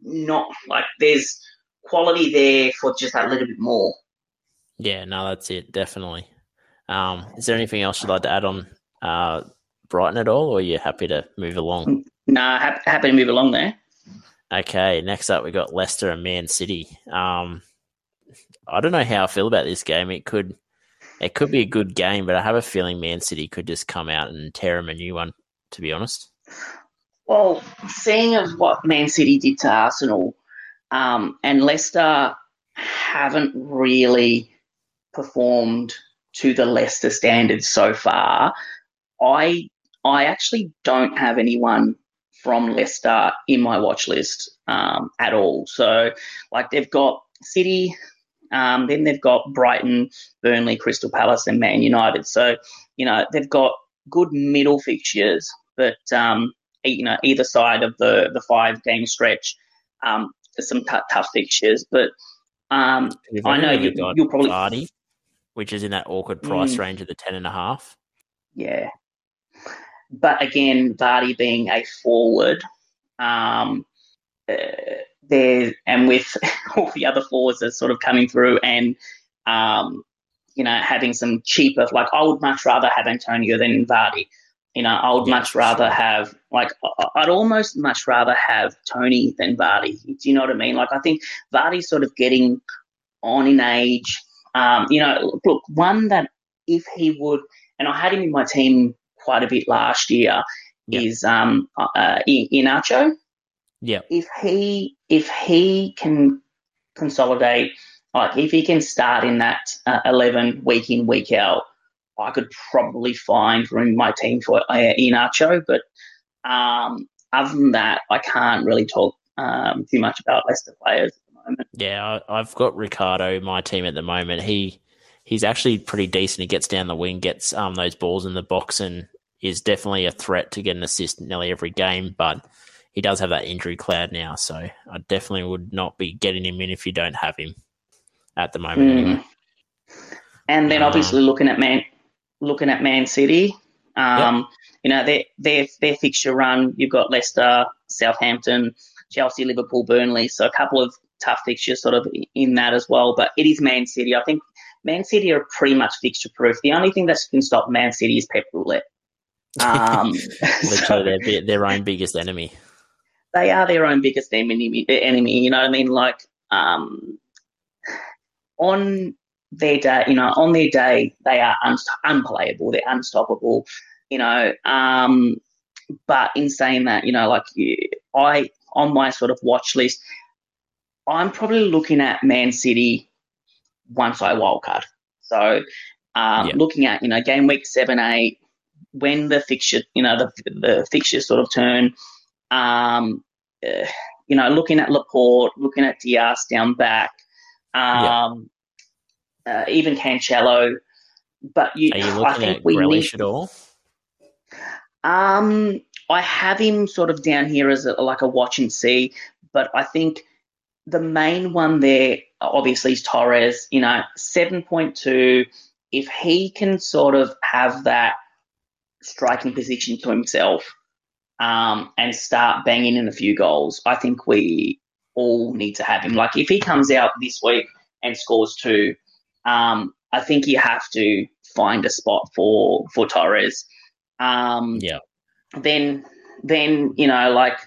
not like there's quality there for just that little bit more. Yeah, no, that's it, definitely. Um, is there anything else you'd like to add on uh, Brighton at all, or are you happy to move along? No, happy, happy to move along there. Okay, next up we got Leicester and Man City. Um, I don't know how I feel about this game. It could it could be a good game, but I have a feeling Man City could just come out and tear them a new one. To be honest. Well, seeing as what Man City did to Arsenal, um, and Leicester haven't really performed to the Leicester standards so far, I I actually don't have anyone from Leicester in my watch list um, at all. So, like, they've got City, um, then they've got Brighton, Burnley, Crystal Palace, and Man United. So, you know, they've got good middle fixtures, but um, you know, either side of the the five game stretch, um, there's some t- tough fixtures. But um, I know you, will probably Vardy, which is in that awkward price mm, range of the ten and a half. Yeah, but again, Vardy being a forward, um, uh, there and with all the other forwards that's sort of coming through and um, you know having some cheaper like I would much rather have Antonio than Vardy. You know, I would yeah, much rather have like I'd almost much rather have Toney than Vardy. Do you know what I mean? Like I think Vardy's sort of getting on in age. Um, you know, look, one that if he would, and I had him in my team quite a bit last year, yep. is um, uh, Iheanacho. Yeah. If he if he can consolidate, like if he can start in that uh, eleven week in week out, I could probably find room in my team for uh, Iheanacho. But um, other than that, I can't really talk um, too much about Leicester players at the moment. Yeah, I've got Ricardo in my team at the moment. He he's actually pretty decent. He gets down the wing, gets um, those balls in the box, and is definitely a threat to get an assist nearly every game. But he does have that injury cloud now, so I definitely would not be getting him in if you don't have him at the moment. Mm. Anyway. And then obviously um, looking at Man, looking at Man City, um, yep. you know their their their fixture run. You've got Leicester, Southampton, Chelsea, Liverpool, Burnley. So a couple of tough fixtures sort of in that as well. But it is Man City. I think Man City are pretty much fixture proof. The only thing that can stop Man City is Pep Roulette. Um, Literally, so, their, their own biggest enemy they are their own biggest enemy. Enemy, you know what I mean? Like um, on their day, you know, on their day, they are un- unplayable. They're unstoppable. You know, um, but in saying that, you know, like I on my sort of watch list, I'm probably looking at Man City once I wildcard. So um, looking at you know game week seven, eight, when the fixture, you know, the the fixtures sort of turn um, uh, you know, looking at Laporte, looking at Dias down back, um, yeah. uh, even Cancelo. But you, are you looking I think at we Grealish need, at all? Um, I have him sort of down here as a, like a watch and see, but I think the main one there, obviously, is Torres. You know, seven point two. If he can sort of have that striking position to himself, um, and start banging in a few goals, I think we all need to have him. Like if he comes out this week and scores two, um, I think you have to find a spot for for Torres. Um, yeah. Then then you know like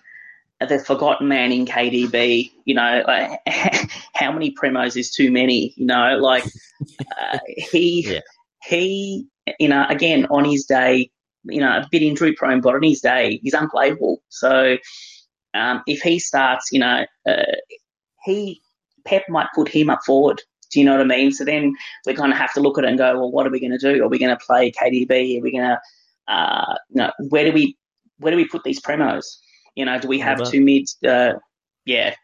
the forgotten man in KDB. You know like, how many primos is too many? You know like uh, he yeah. he you know again on his day you know, a bit injury prone, but on his day, he's unplayable. So um, if he starts, you know, uh, he Pep might put him up forward. Do you know what I mean? So then we kind of have to look at it and go, well, what are we going to do? Are we going to play KDB? Are we going to, uh, you know, where do we where do we put these premos? You know, do we have two mids? Uh, yeah.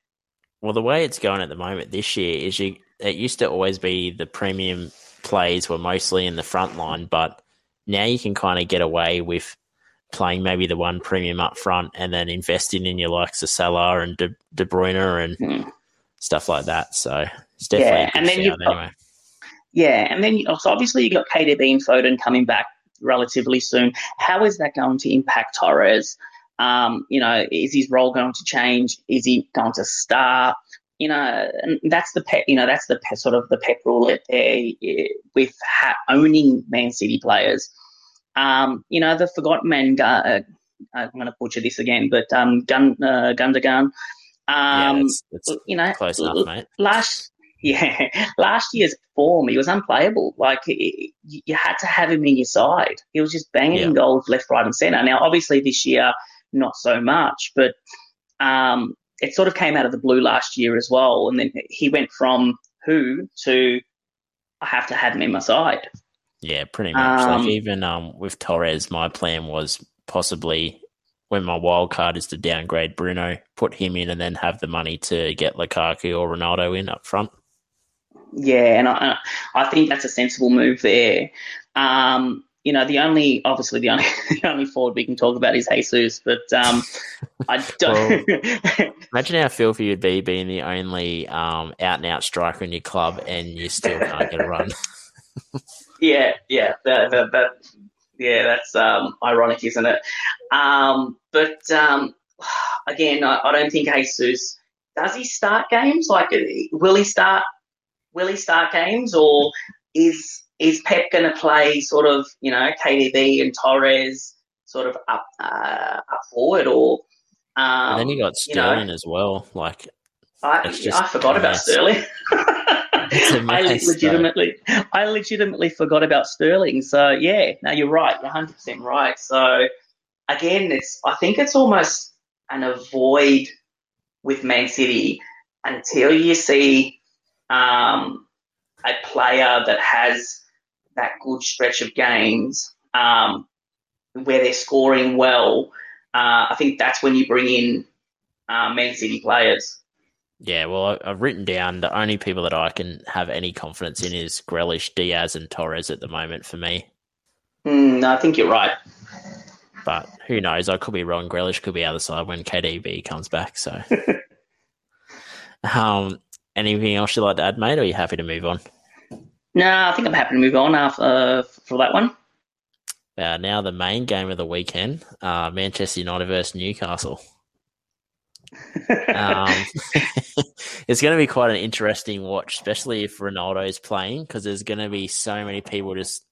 Well, the way it's going at the moment this year is you it used to always be the premium plays were mostly in the front line, but now you can kind of get away with playing maybe the one premium up front and then investing in your likes of Salah and De, De Bruyne and mm. stuff like that. So it's definitely yeah, and then you've got, anyway. Yeah, and then so obviously you got KDB and Foden coming back relatively soon. How is that going to impact Torres? Um, you know, is his role going to change? Is he going to start? You know, and that's the pet. You know, that's the pet, sort of the pet rule there with ha- owning Man City players. Um, you know, the forgotten man. Uh, I'm going to butcher this again, but um, Gun uh, Gundogan. Um, yeah, you know, close enough, mate. Last yeah, last year's form, he was unplayable. Like it, you had to have him in your side. He was just banging yeah. goals left, right, and centre. Now, obviously, this year not so much, but um, it sort of came out of the blue last year as well. And then he went from who to I have to have him in my side. Yeah, pretty much. Um, like even um, with Torres, my plan was possibly when my wild card is to downgrade Bruno, put him in, and then have the money to get Lukaku or Ronaldo in up front. Yeah, and I, I think that's a sensible move there. Um, you know, the only obviously the only the only forward we can talk about is Jesus, but um, I don't. well, imagine how filthy you'd be being the only um, out and out striker in your club, and you still can't get a run. yeah, yeah, that, that, that, yeah, that's um, ironic, isn't it? Um, but um, again, I, I don't think Jesus does he start games. Like, will he start? Will he start games, or is is Pep going to play sort of, you know, KDB and Torres sort of up uh, up forward, or um, and then you got Sterling you know, as well. Like, I, I forgot about Sterling. I legitimately, though. I legitimately forgot about Sterling. So yeah, no, you're right. You're 100 percent right. So again, it's I think it's almost an avoid with Man City until you see um, a player that has that good stretch of games um, where they're scoring well, uh, I think that's when you bring in uh, Man City players. Yeah, well, I've written down the only people that I can have any confidence in is Grealish, Dias, and Torres at the moment for me. Mm, I think you're right. But who knows? I could be wrong. Grealish could be other side when KDB comes back. So, um, anything else you'd like to add, mate? Or are you happy to move on? No, I think I'm happy to move on after uh, for that one. Uh, now the main game of the weekend: uh, Manchester United versus Newcastle. um, it's going to be quite an interesting watch, especially if Ronaldo is playing, because there's going to be so many people just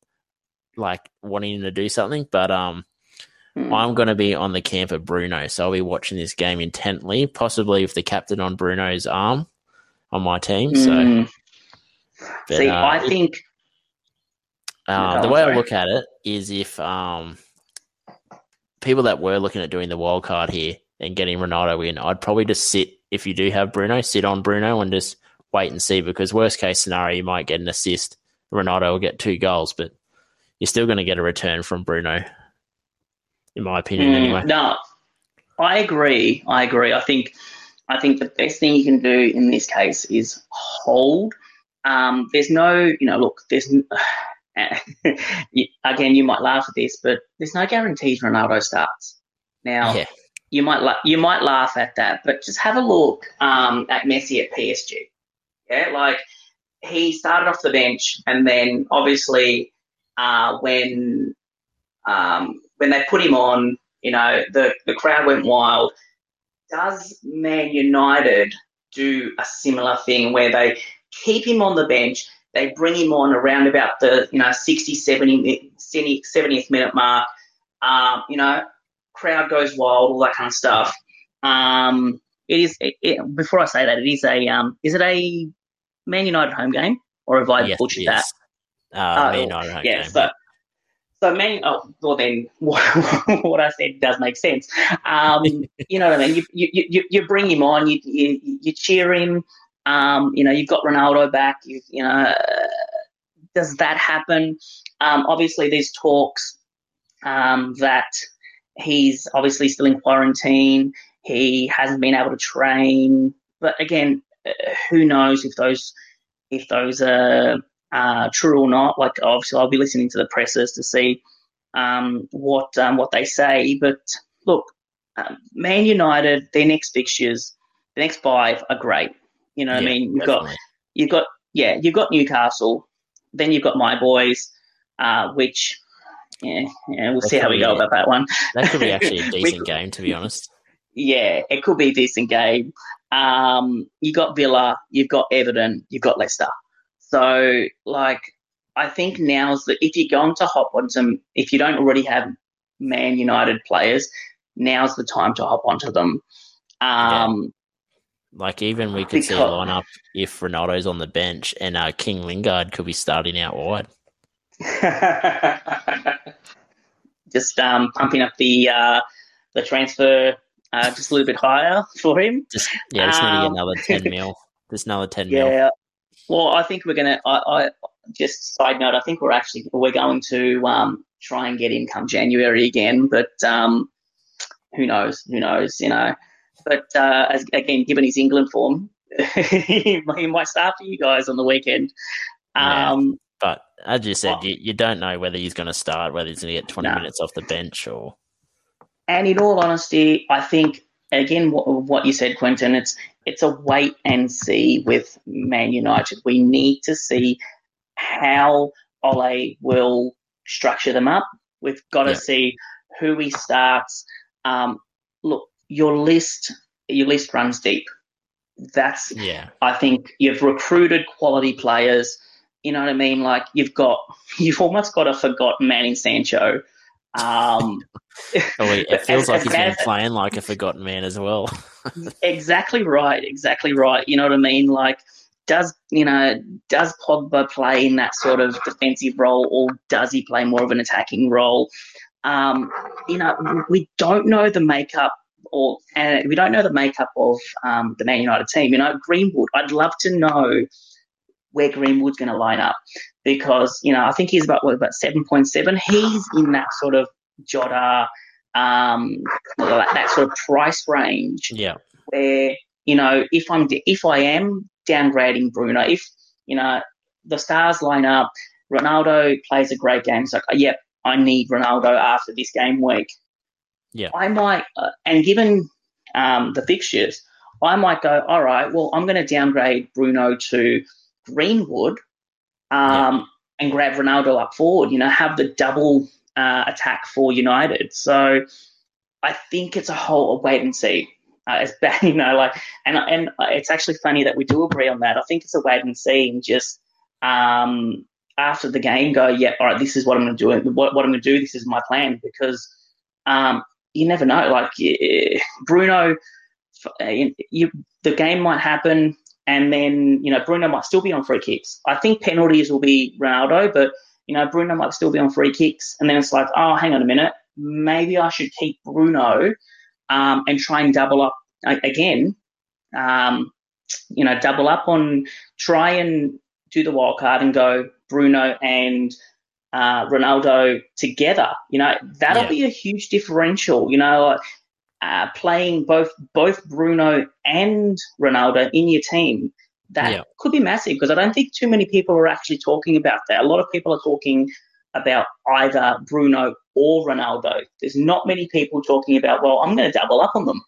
like wanting to do something. But um, mm. I'm going to be on the camp of Bruno, so I'll be watching this game intently, possibly with the captain on Bruno's arm on my team. Mm. So hmm. But, See, uh, I think uh, the way sorry. I look at it is if um, people that were looking at doing the wild card here and getting Ronaldo in, I'd probably just sit if you do have Bruno, sit on Bruno and just wait and see because worst case scenario, you might get an assist. Ronaldo will get two goals, but you're still going to get a return from Bruno, in my opinion. Mm, anyway, no, I agree. I agree. I think I think the best thing you can do in this case is hold um, there's no, you know, look, there's again, you might laugh at this, but there's no guarantees Ronaldo starts. Now, yeah. you might la- you might laugh at that, but just have a look um, at Messi at PSG. Yeah, like he started off the bench, and then obviously uh, when um, when they put him on, you know, the the crowd went wild. Does Man United do a similar thing where they keep him on the bench. They bring him on around about the you know 60, 70, 70th minute mark. Um, you know, crowd goes wild, all that kind of stuff. Um, it is. It, it, before I say that, it is a. Um, is it a Man United home game, or have I yes, butchered that? Uh, uh, Man United home yeah, game. So, so Man, oh, well then, what, what, I said does make sense. Um, you know what I mean? You, you, you, you bring him on, you, you, you cheer him, um, you know, you've got Ronaldo back. You, you know, uh, does that happen? Um, obviously, there's talks um, that he's obviously still in quarantine. He hasn't been able to train. But again, uh, who knows if those if those are uh, true or not. Like obviously, I'll be listening to the pressers to see um, what um, what they say. But look, um, Man United, their next fixtures, the next five are great. You know, what Yeah, I mean, you've definitely. got you've got yeah, you've got Newcastle, then you've got my boys, uh, which yeah, yeah, we'll That's see how we go probably- about that one. That could be actually a decent could- game, to be honest. yeah, it could be a decent game. Um, you got Villa, you've got Everton, you've got Leicester. So, like, I think now's the if you're going to hop on some, if you don't already have Man United players, now's the time to hop onto them. Um, Like even we could see a Because- lineup if Ronaldo's on the bench and uh, King Lingard could be starting out wide. just um, pumping up the uh, the transfer uh, just a little bit higher for him. Just yeah, just Um, another ten mil. Just another ten mil. Yeah. Well, I think we're gonna. I, I just side note. I think we're actually we're going to um, try and get him come January again, but um, who knows? Who knows? You know. But uh, as, again, given his England form, he, might- start for you guys on the weekend. Yeah. Um, But as you said, you, you don't know whether he's going to start, whether he's going to get twenty No. minutes off the bench or And in all honesty, I think again what, what you said, Quentin. It's it's a wait and see with Man United. We need to see how Ole will structure them up. We've got to Yeah. see who he starts. Um, look, your list your list runs deep. That's yeah, I think you've recruited quality players. You know what I mean? Like you've got, you've almost got a forgotten Manny Sancho. Um, Oh, wait, it feels as- like as he's bad been playing like a forgotten man as well. exactly right, exactly right. You know what I mean? Like, does you know does Pogba play in that sort of defensive role, or does he play more of an attacking role? Um, you know, we don't know the makeup, or and we don't know the makeup of um, the Man United team. You know, Greenwood. I'd love to know where Greenwood's going to line up because you know I think he's about what about seven point seven. He's in that sort of Jota, um, that, that sort of price range yeah, where you know if I'm if I am downgrading Bruno, if you know the stars line up, Ronaldo plays a great game. It's like, yep, I need Ronaldo after this game week. Yeah. I might, uh, and given um, the fixtures, I might go, all right, well, I'm going to downgrade Bruno to Greenwood um, and grab Ronaldo up forward. You know, have the double uh, attack for United. So I think it's a whole wait and see. Uh, it's bad, you know, like, and and it's actually funny that we do agree on that. I think it's a wait and see, and just um, after the game, go, yeah, all right, this is what I'm going to do. What, what I'm going to do, this is my plan, because um, you never know. Like yeah, Bruno, uh, you, the game might happen, and then you know Bruno might still be on free kicks. I think penalties will be Ronaldo, but you know Bruno might still be on free kicks, and then it's like, oh, hang on a minute, maybe I should keep Bruno um, and try and double up again. Um, you know, double up on try and do the wild card and go Bruno and uh, Ronaldo together. You know, that'll Yeah. be a huge differential. You know, uh, playing both both Bruno and Ronaldo in your team. That Yeah. could be massive because I don't think too many people are actually talking about that. A lot of people are talking about either Bruno or Ronaldo. There's not many people talking about, well, I'm going to double up on them.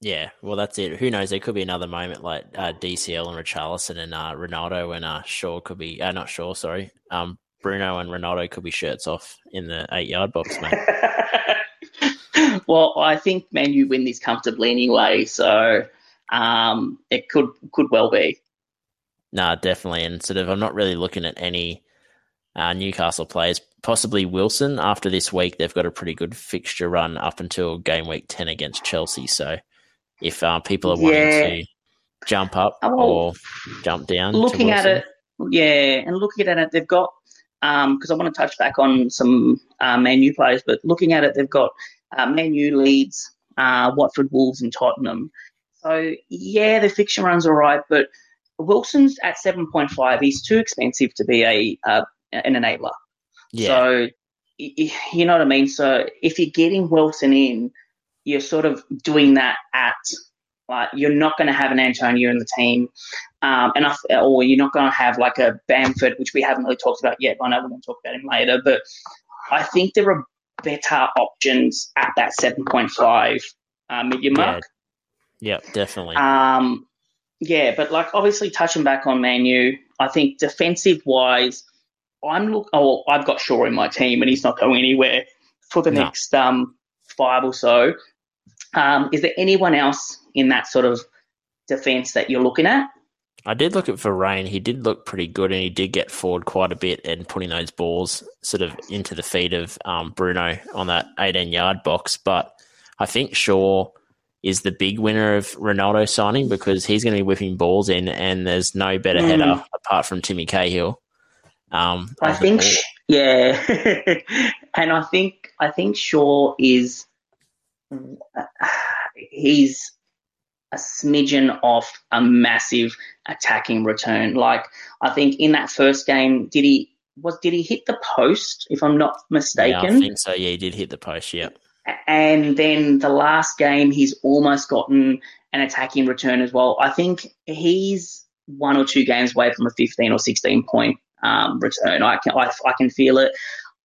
yeah. Well, that's it. Who knows? There could be another moment like uh, DCL and Richarlison and uh, Ronaldo and uh, Shaw could be. Uh, not Shaw, sorry. Um, Bruno and Ronaldo could be shirts off in the eight yard box, mate. well, I think Man U win this comfortably anyway, so um, it could could well be. Nah, definitely. And sort of, I'm not really looking at any uh, Newcastle players. Possibly Wilson. After this week, they've got a pretty good fixture run up until game week 10 against Chelsea. So if uh, people are wanting Yeah. to jump up Oh, or jump down, to looking at it, yeah, and looking at it, they've got because I want to touch back on some uh, Man U players, but looking at it, they've got uh, Man U leads, uh, Watford, Wolves, and Tottenham. So yeah, the fixture runs all right, but Wilson's at seven point five. He's too expensive to be a uh, an enabler. yeah, So you know what I mean. So if you're getting Wilson in, you're sort of doing that at like you're not going to have an Antonio in the team. Um, and I, or you're not going to have like a Bamford, which we haven't really talked about yet. I know we're going to talk about him later, but I think there are better options at that 7.5 uh, million mark. Yeah, yep, definitely. Um, yeah, but like obviously touching back on Manu, I think defensive wise, I'm look. Oh, I've got Shaw in my team, and he's not going anywhere for the no. next um, five or so. Um, is there anyone else in that sort of defense that you're looking at? I did look at Varane. He did look pretty good, and he did get forward quite a bit and putting those balls sort of into the feet of um, Bruno on that 18 yard box. But I think Shaw is the big winner of Ronaldo signing because he's going to be whipping balls in, and there's no better mm. header apart from Timmy Cahill. Um, I think, yeah, and I think I think Shaw is he's a smidgen off a massive attacking return. Like I think in that first game, did he was did he hit the post? If I'm not mistaken, yeah, I think so. Yeah, he did hit the post. Yeah. And then the last game, he's almost gotten an attacking return as well. I think he's one or two games away from a 15 or 16 point um, return. I can I, I can feel it.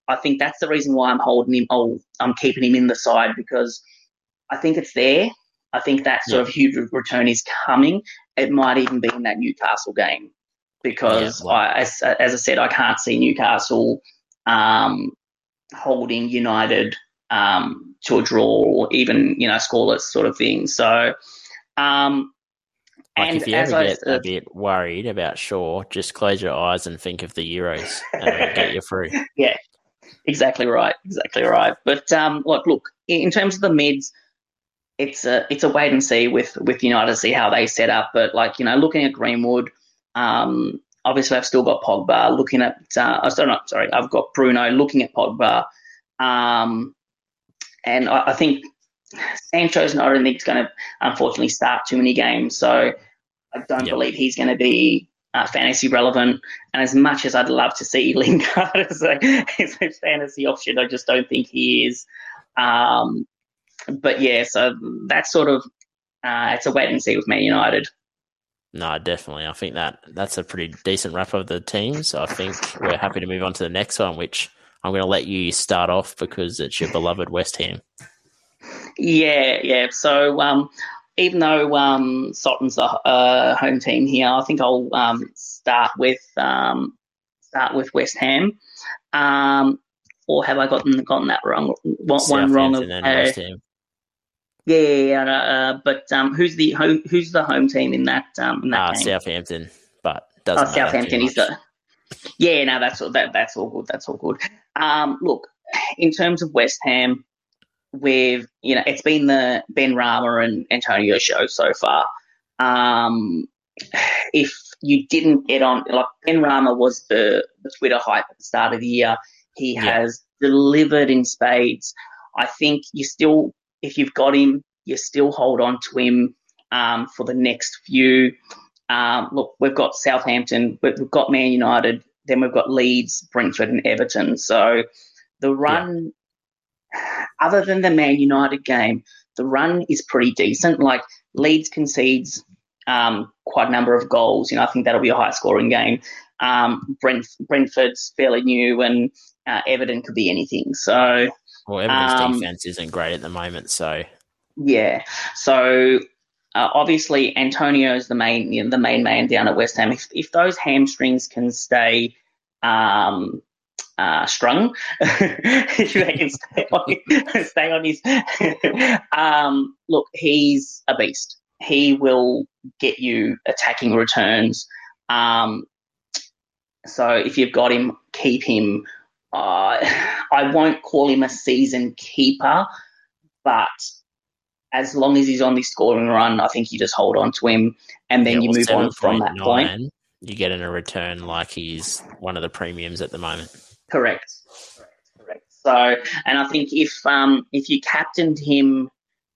I think that's the reason why I'm holding him. Oh, I'm keeping him in the side because I think it's there. I think that sort yeah. of huge return is coming. It might even be in that Newcastle game because, yeah. I, as, as, I said, I can't see Newcastle um, holding United um, to a draw or even you know scoreless sort of thing. So, um, like and if you ever get a bit worried about Shaw, just close your eyes and think of the Euros, and it'll get you through. Yeah, exactly right, exactly right. But um, look, look in terms of the mids it's a it's a wait and see with with United to see how they set up. But like you know, looking at Greenwood, um, obviously I've still got Pogba. Looking at uh, oh, sorry, not, sorry, I've got Bruno. Looking at Pogba, um, and I, I think Sancho's not. I don't think he's going to unfortunately start too many games. So I don't yep. believe he's going to be uh, fantasy relevant. And as much as I'd love to see Lingard as a, as a fantasy option, I just don't think he is. Um, but yeah, so that's sort of uh, it's a wait and see with Man United. No, definitely. I think that that's a pretty decent wrap of the teams. I think we're happy to move on to the next one, which I'm going to let you start off because it's your beloved West Ham. Yeah, yeah. So um, even though um, Sutton's the uh, home team here, I think I'll um, start with um, start with West Ham. Um, or have I gotten gotten that wrong? One, one wrong. Of, uh, yeah, uh, but um, who's the home, who's the home team in that um, in that uh, game? Southampton, but doesn't oh, Southampton is the. Yeah, no, that's all. That, that's all good. That's all good. Um, look, in terms of West Ham, with you know, it's been the Benrahma and Antonio show so far. Um, if you didn't get on, like Benrahma was the the Twitter hype at the start of the year. He yeah. has delivered in spades. I think you still if you've got him, you still hold on to him um, for the next few. Um, look, we've got Southampton, we've got Man United, then we've got Leeds, Brentford, and Everton. So the run, yeah. other than the Man United game, the run is pretty decent. Like Leeds concedes um, quite a number of goals. You know, I think that'll be a high scoring game. Um, Brent, Brentford's fairly new, and uh, Everton could be anything. So well, Everton's um, defense isn't great at the moment, so yeah. So uh, obviously Antonio is the main you know, the main man down at West Ham. If if those hamstrings can stay um, uh, strung, if they can stay on, stay on his, um, look, he's a beast. He will get you attacking returns. Um, so if you've got him, keep him I won't call him a season keeper, but as long as he's on the scoring run, I think you just hold on to him and then yeah, you move on from that point. You get in a return like he's one of the premiums at the moment. Correct. Correct. Correct. So, and I think if um, if you captained him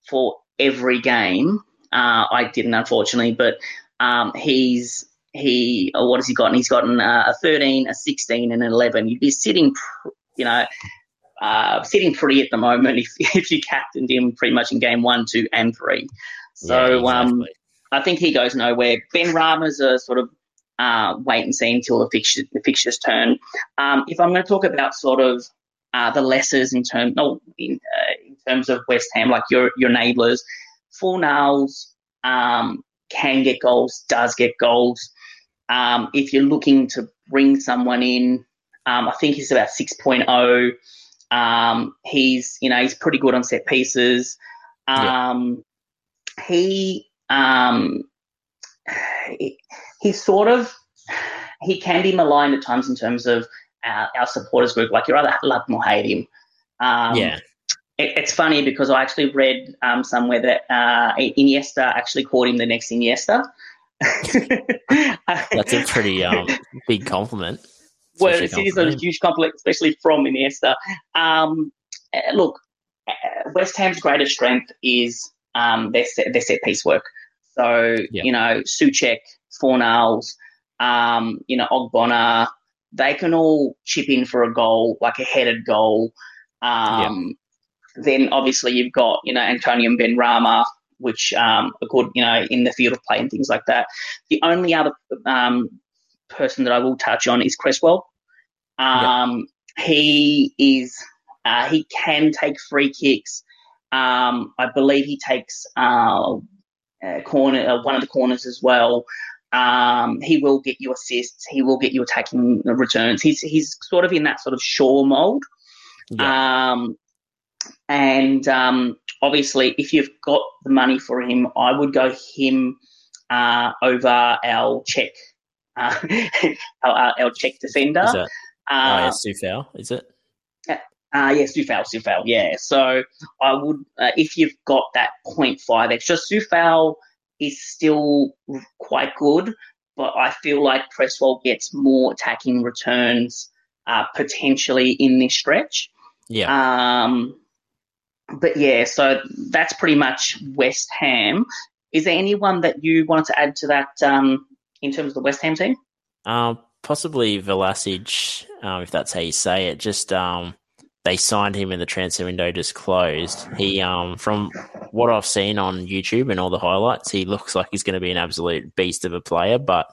for every game, uh, I didn't unfortunately, but um, he's he, or what has he gotten? He's gotten uh, a 13, a 16, and an 11. You'd be sitting, you know, uh, sitting pretty at the moment if, if you captained him pretty much in game one, two, and three. So, yeah, um, exactly. um, I think he goes nowhere. Benrahma's a sort of uh, wait and see until the fixtures, the fixtures turn. Um, if I'm going to talk about sort of uh, the lessers in terms, no, in, uh, in terms of West Ham, like your your neighbours, Fornals um, can get goals, does get goals. Um, if you're looking to bring someone in, um, I think he's about 6.0. Um, he's you know he's pretty good on set pieces. Um, yeah. He um, he, he's sort of he can be maligned at times in terms of our, our supporters group. Like you either love him or hate him. Um, yeah. It, it's funny because I actually read um, somewhere that uh, Iniesta actually called him the next Iniesta. That's a pretty um, big compliment. Well, it is a huge compliment, especially from Iniesta. Um, uh, look, uh, West Ham's greatest strength is um, their, set, their set piece work. So, yeah. you know, Soucek, Fornals, um, you know, Ogbonna, they can all chip in for a goal, like a headed goal. Um, yeah. Then obviously you've got, you know, Antonio and Benrahma, which um, are good, you know, in the field of play and things like that. The only other um, person that I will touch on is Cresswell. Um, yeah. He is, uh, he can take free kicks. Um, I believe he takes uh, uh, corner, uh, one of the corners as well. Um, he will get you assists. He will get you attacking returns. He's he's sort of in that sort of Shaw mold. Yeah. Um, and um, obviously, if you've got the money for him, I would go him uh, over our Czech, uh, our, our Czech defender. Is that, uh, oh, Coufal, is it? Uh, yes, Coufal, Coufal, yeah. So I would, uh, if you've got that 0.5 extra, Coufal is still quite good, but I feel like Cresswell gets more attacking returns uh, potentially in this stretch. Yeah. Um, but yeah, so that's pretty much West Ham. Is there anyone that you wanted to add to that um, in terms of the West Ham team? Um, possibly Vlasic, um, if that's how you say it. Just um, they signed him and the transfer window just closed. He, um, from what I've seen on YouTube and all the highlights, he looks like he's going to be an absolute beast of a player. But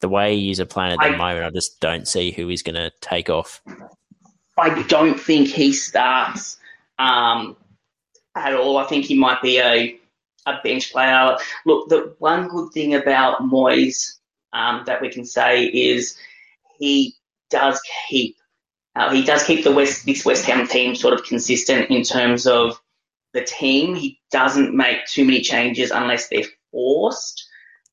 the way he's a playing at the I, moment, I just don't see who he's going to take off. I don't think he starts um, at all. I think he might be a a bench player. Look, the one good thing about Moyes um, that we can say is he does keep uh, he does keep the West this West Ham team sort of consistent in terms of the team. He doesn't make too many changes unless they're forced.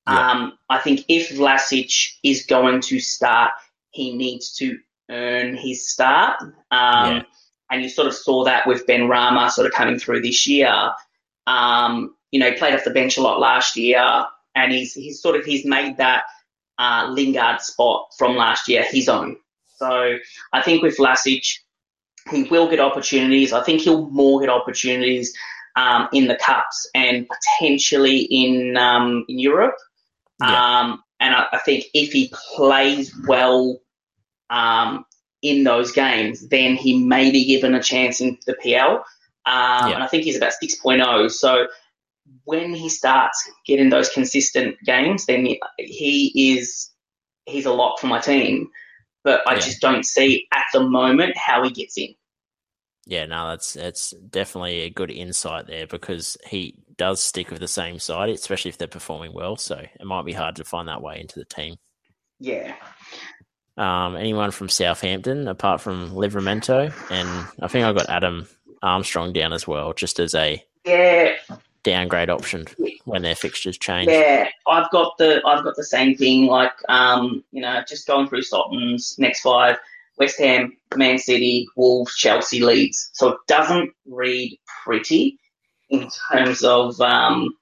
Yeah. Um, I think if Vlasic is going to start, he needs to earn his start. Um, yeah. And you sort of saw that with Benrahma sort of coming through this year. Um, you know, he played off the bench a lot last year, and he's he's sort of he's made that uh, Lingard spot from last year his own. So I think with Vlasic, he will get opportunities. I think he'll more get opportunities um, in the cups and potentially in um, in Europe. Yeah. Um, and I, I, think if he plays well um, in those games, then he may be given a chance in the PL. Um, yeah. And I think he's about 6.0. So when he starts getting those consistent games, then he, is he's a lock for my team but I yeah. just don't see at the moment how he gets in. Yeah, no, that's that's definitely a good insight there because he does stick with the same side, especially if they're performing well. So it might be hard to find that way into the team. Yeah. Um, anyone from Southampton apart from Livramento, and I think I got Adam Armstrong down as well, just as a yeah downgrade option when their fixtures change. Yeah, I've got the I've got the same thing. Like um, you know, just going through Sutton's next five: West Ham, Man City, Wolves, Chelsea, Leeds. So it doesn't read pretty in terms of um,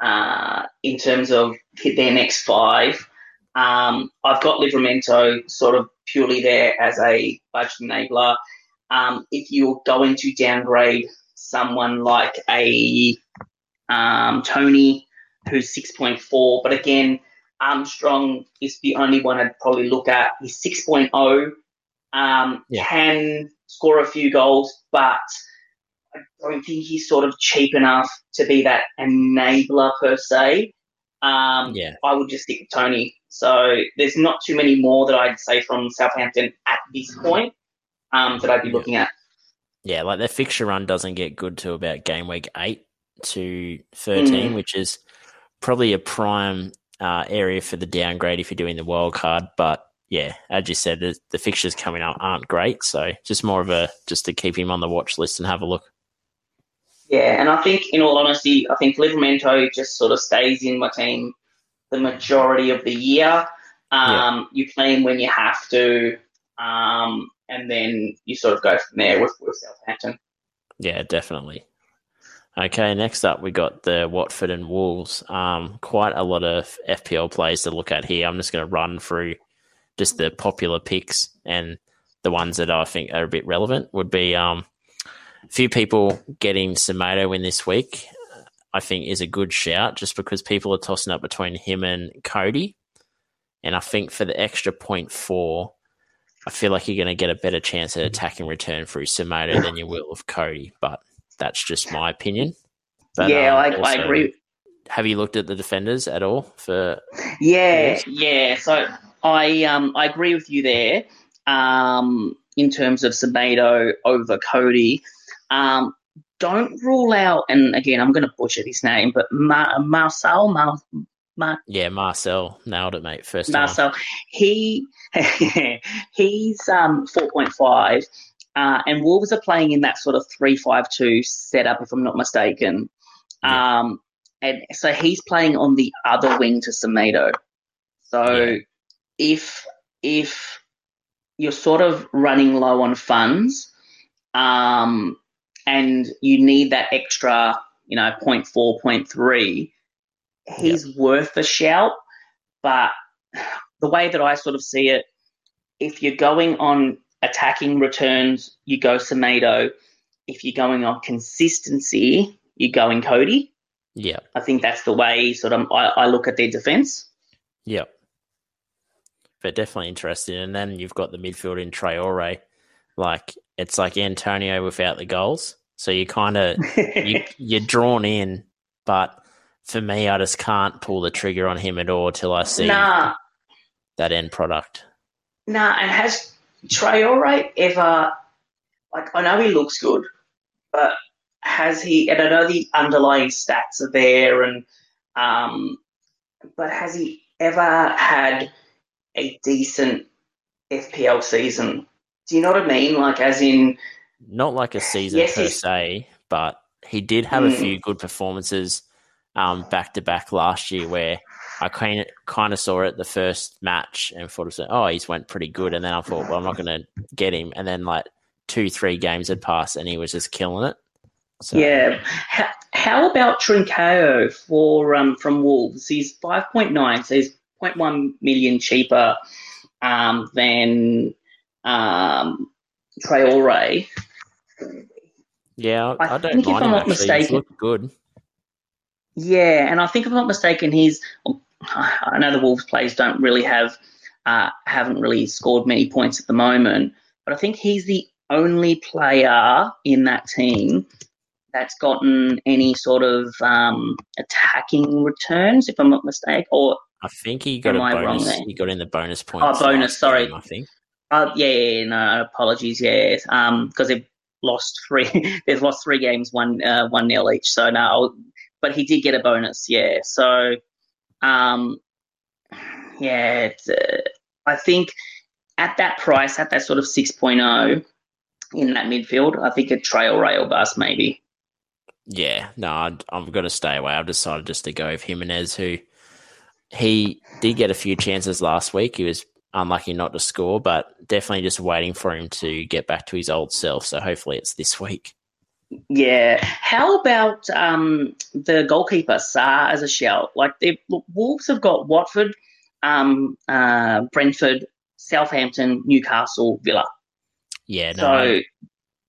uh, in terms of their next five. Um, I've got Livramento sort of purely there as a budget enabler. Um, if you're going to downgrade someone like a um, Toney, who's 6.4. But again, Armstrong is the only one I'd probably look at. He's 6.0, um, yeah. can score a few goals, but I don't think he's sort of cheap enough to be that enabler per se. Um, Yeah. I would just stick with Toney. So there's not too many more that I'd say from Southampton at this point um, that I'd be looking at. Yeah, like their fixture run doesn't get good to about game week eight to 13, Mm. which is probably a prime uh, area for the downgrade if you're doing the wild card. But yeah, as you said, the, the fixtures coming up aren't great. So just more of a just to keep him on the watch list and have a look. Yeah, and I think, in all honesty, I think Livramento just sort of stays in my team the majority of the year. Um, You play him when you have to, um, and then you sort of go from there with, with Southampton. Yeah, definitely. Okay, next up we got the Watford and Wolves. Um, quite a lot of FPL plays to look at here. I'm just going to run through just the popular picks and the ones that I think are a bit relevant. Would be um, few people getting Semedo in this week. I think is a good shout just because people are tossing up between him and Coady, and I think for the extra point four, I feel like you're going to get a better chance at attacking return through Semedo than you will of Coady, but that's just my opinion. But, yeah, um, I, I agree. Have you looked at the defenders at all for? Yeah, Yes. yeah. So I um I agree with you there. Um, in terms of Semedo over Coady, um, don't rule out. And again, I'm going to butcher his name, but Mar- Marcel, Mar- Mar- Yeah, Marcel nailed it, mate. First time. Marcel, he he's um four point five. Uh, and Wolves are playing in that sort of three-five-two setup, if I'm not mistaken. Yeah. Um, and so he's playing on the other wing to Semedo. So Yeah. if if you're sort of running low on funds, um, and you need that extra, you know, point four, point three, he's worth a shout. But the way that I sort of see it, if you're going on attacking returns, you go Semedo. If you're going on consistency, you're going Coady. Yeah, I think that's the way sort of I, I look at their defense. yeah. But definitely interested. And then you've got the midfield in Traore. Like it's like Antonio without the goals. So you kind of you you're drawn in, but for me, I just can't pull the trigger on him at all till I see nah, that end product. nah. And has Traore ever like I know he looks good, but has he? And I know the underlying stats are there, and um, but has he ever had a decent FPL season? Do you know what I mean? Like, as in, Not like a season Yes, per se, but he did have a Mm. few good performances um, back to back last year where I kind of kind of saw it the first match and thought, of, oh, he's went pretty good, and then I thought, well, I'm not going to get him, and then like two, three games had passed, and he was just killing it. So, yeah. How, how about Trincao for um from Wolves? He's five point nine, so he's 0.1 million cheaper um than um Traore. yeah, I, I I don't think if mind I'm not actually. Mistaken- good. Yeah, and I think if I'm not mistaken, he's. I know the Wolves players don't really have, uh, haven't really scored many points at the moment, but I think he's the only player in that team that's gotten any sort of um, attacking returns, if I'm not mistaken. Or I think he got a bonus. He got in the bonus points. bonus, sorry. game, I think. Uh, yeah, yeah, no, apologies, yeah, um, because they've lost three. they've lost three games, one uh, one nil each. So no, but he did get a bonus, yeah. So, um, yeah, uh, I think at that price, at that sort of 6.0 in that midfield, I think a trail rail bus maybe. Yeah, no, I'd, I'm going to stay away. I've decided just to go with Jimenez, who he did get a few chances last week. He was unlucky not to score, but definitely just waiting for him to get back to his old self. So hopefully it's this week. Yeah. How about um, the goalkeeper Sá as a shout? Like the Wolves have got Watford, um, uh, Brentford, Southampton, Newcastle, Villa. Yeah, no, so I,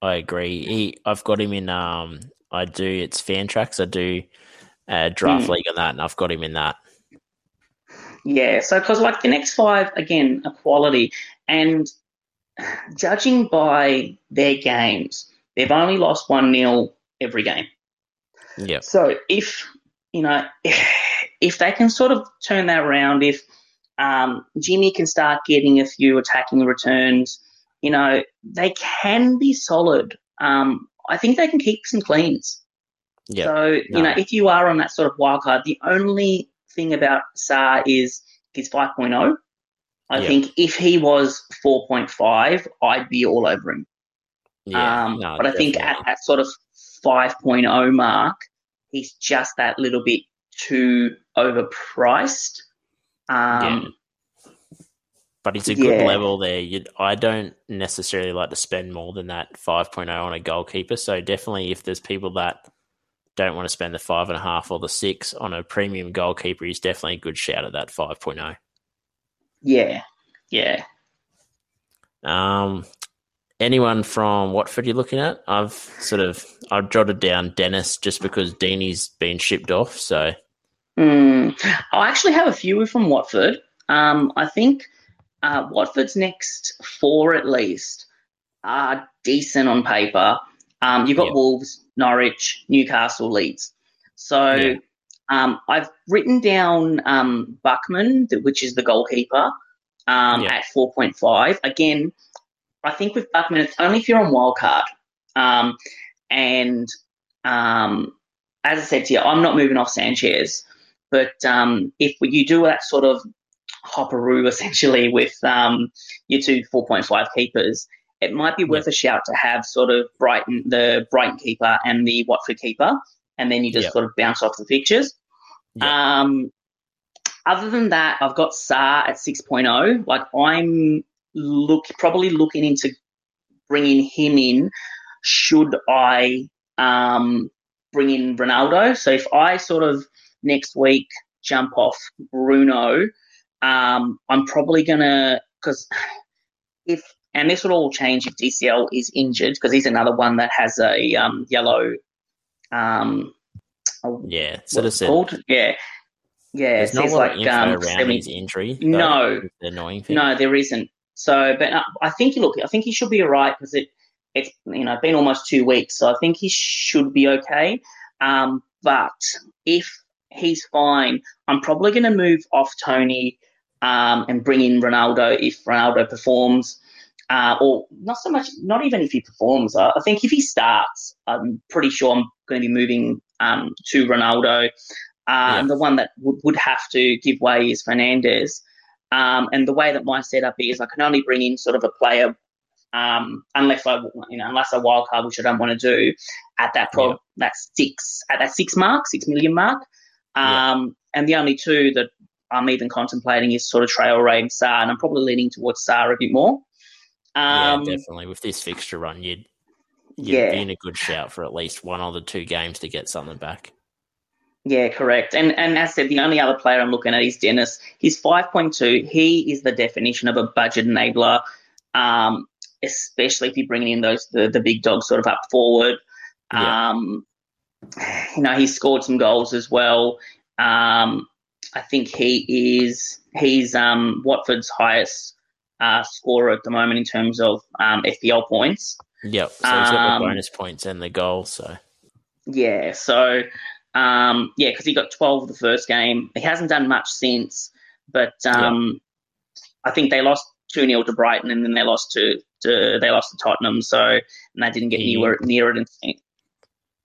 I agree. He, I've got him in. Um, I do. It's Fantrax. I do uh, draft Mm. league on that, and I've got him in that. Yeah, so because like the next five again are quality, and judging by their games, they've only lost one nil every game. Yeah, So if you know, if they can sort of turn that around, if um, Jimmy can start getting a few attacking returns, you know, they can be solid. Um, I think they can keep some cleans. Yeah. So, you No. know, if you are on that sort of wild card, the only thing about Sá is he's 5.0. I Yeah. think if he was 4.5, I'd be all over him. Yeah. um, no, but I think at that sort of 5.0 mark, he's just that little bit too overpriced. Um, But it's a good Yeah. level there. You, I don't necessarily like to spend more than that 5.0 on a goalkeeper. So definitely, if there's people that don't want to spend the five and a half or the six on a premium goalkeeper, he's definitely a good shout at that oh. 5.0. yeah, yeah. Um, anyone from Watford you're looking at? I've sort of I've jotted down Dennis just because Deeney's been shipped off. So Mm. I actually have a few from Watford. Um, I think uh, Watford's next four, at least, are decent on paper. Um, you've got Yeah. Wolves, Norwich, Newcastle, Leeds. So Yeah. um, I've written down um, Bachmann, which is the goalkeeper, um, Yeah. at 4.5. Again, I think with Bachmann, it's only if you're on wildcard. Um, and um, as I said to you, I'm not moving off Sanchez. But um, if you do that sort of hopperoo essentially with um, your two 4.5 keepers, it might be worth a shout to have sort of Brighton, the Brighton keeper and the Watford keeper, and then you just Yeah. sort of bounce off the fixtures. Yeah. Um, other than that, I've got Sarr at 6.0. Like I'm look probably looking into bringing him in. Should I um, bring in Ronaldo? So if I sort of next week jump off Bruno, um, I'm probably gonna because if and this will all change if DCL is injured because he's another one that has a um, yellow. Um, a- yeah, sort of what's it said called? Yeah, yeah. there's not a lot of like info um, around 70 his injury. though, No. the annoying thing. no, there isn't. So, but uh, I think look, I think he should be alright because it it's you know been almost two weeks, so I think he should be okay. Um, but if he's fine, I'm probably going to move off Toney um, and bring in Ronaldo if Ronaldo performs. Uh, or not so much, not even if he performs. I, I think if he starts, I'm pretty sure I'm going to be moving um, to Ronaldo. Uh, Yeah. And the one that would, would have to give way is Fernandes. Um, and the way that my setup is, I can only bring in sort of a player um, unless I, you know, unless I wild card, which I don't want to do at that pro, Yeah. that six at that six mark, six million mark. Yeah. Um, and the only two that I'm even contemplating is sort of Traore and Sarr, and I'm probably leaning towards Sarr a bit more. Yeah, Um, definitely. With this fixture run, you'd you'd yeah, be in a good shout for at least one or the two games to get something back. Yeah, correct. And and as I said, the only other player I'm looking at is Dennis. He's 5.2. He is the definition of a budget enabler, um, especially if you're bringing in those the, the big dogs sort of up forward. Yeah. Um, you know, he's scored some goals as well. Um, I think he is he's um, Watford's highest uh, scorer at the moment in terms of um, FPL points. Yep. So he's got Um, the bonus points and the goal. So Yeah, so um, yeah, because he got 12 the first game. He hasn't done much since, but um, I think they lost 2 0 to Brighton and then they lost to, to they lost to Tottenham, so and they didn't get He- near, near it.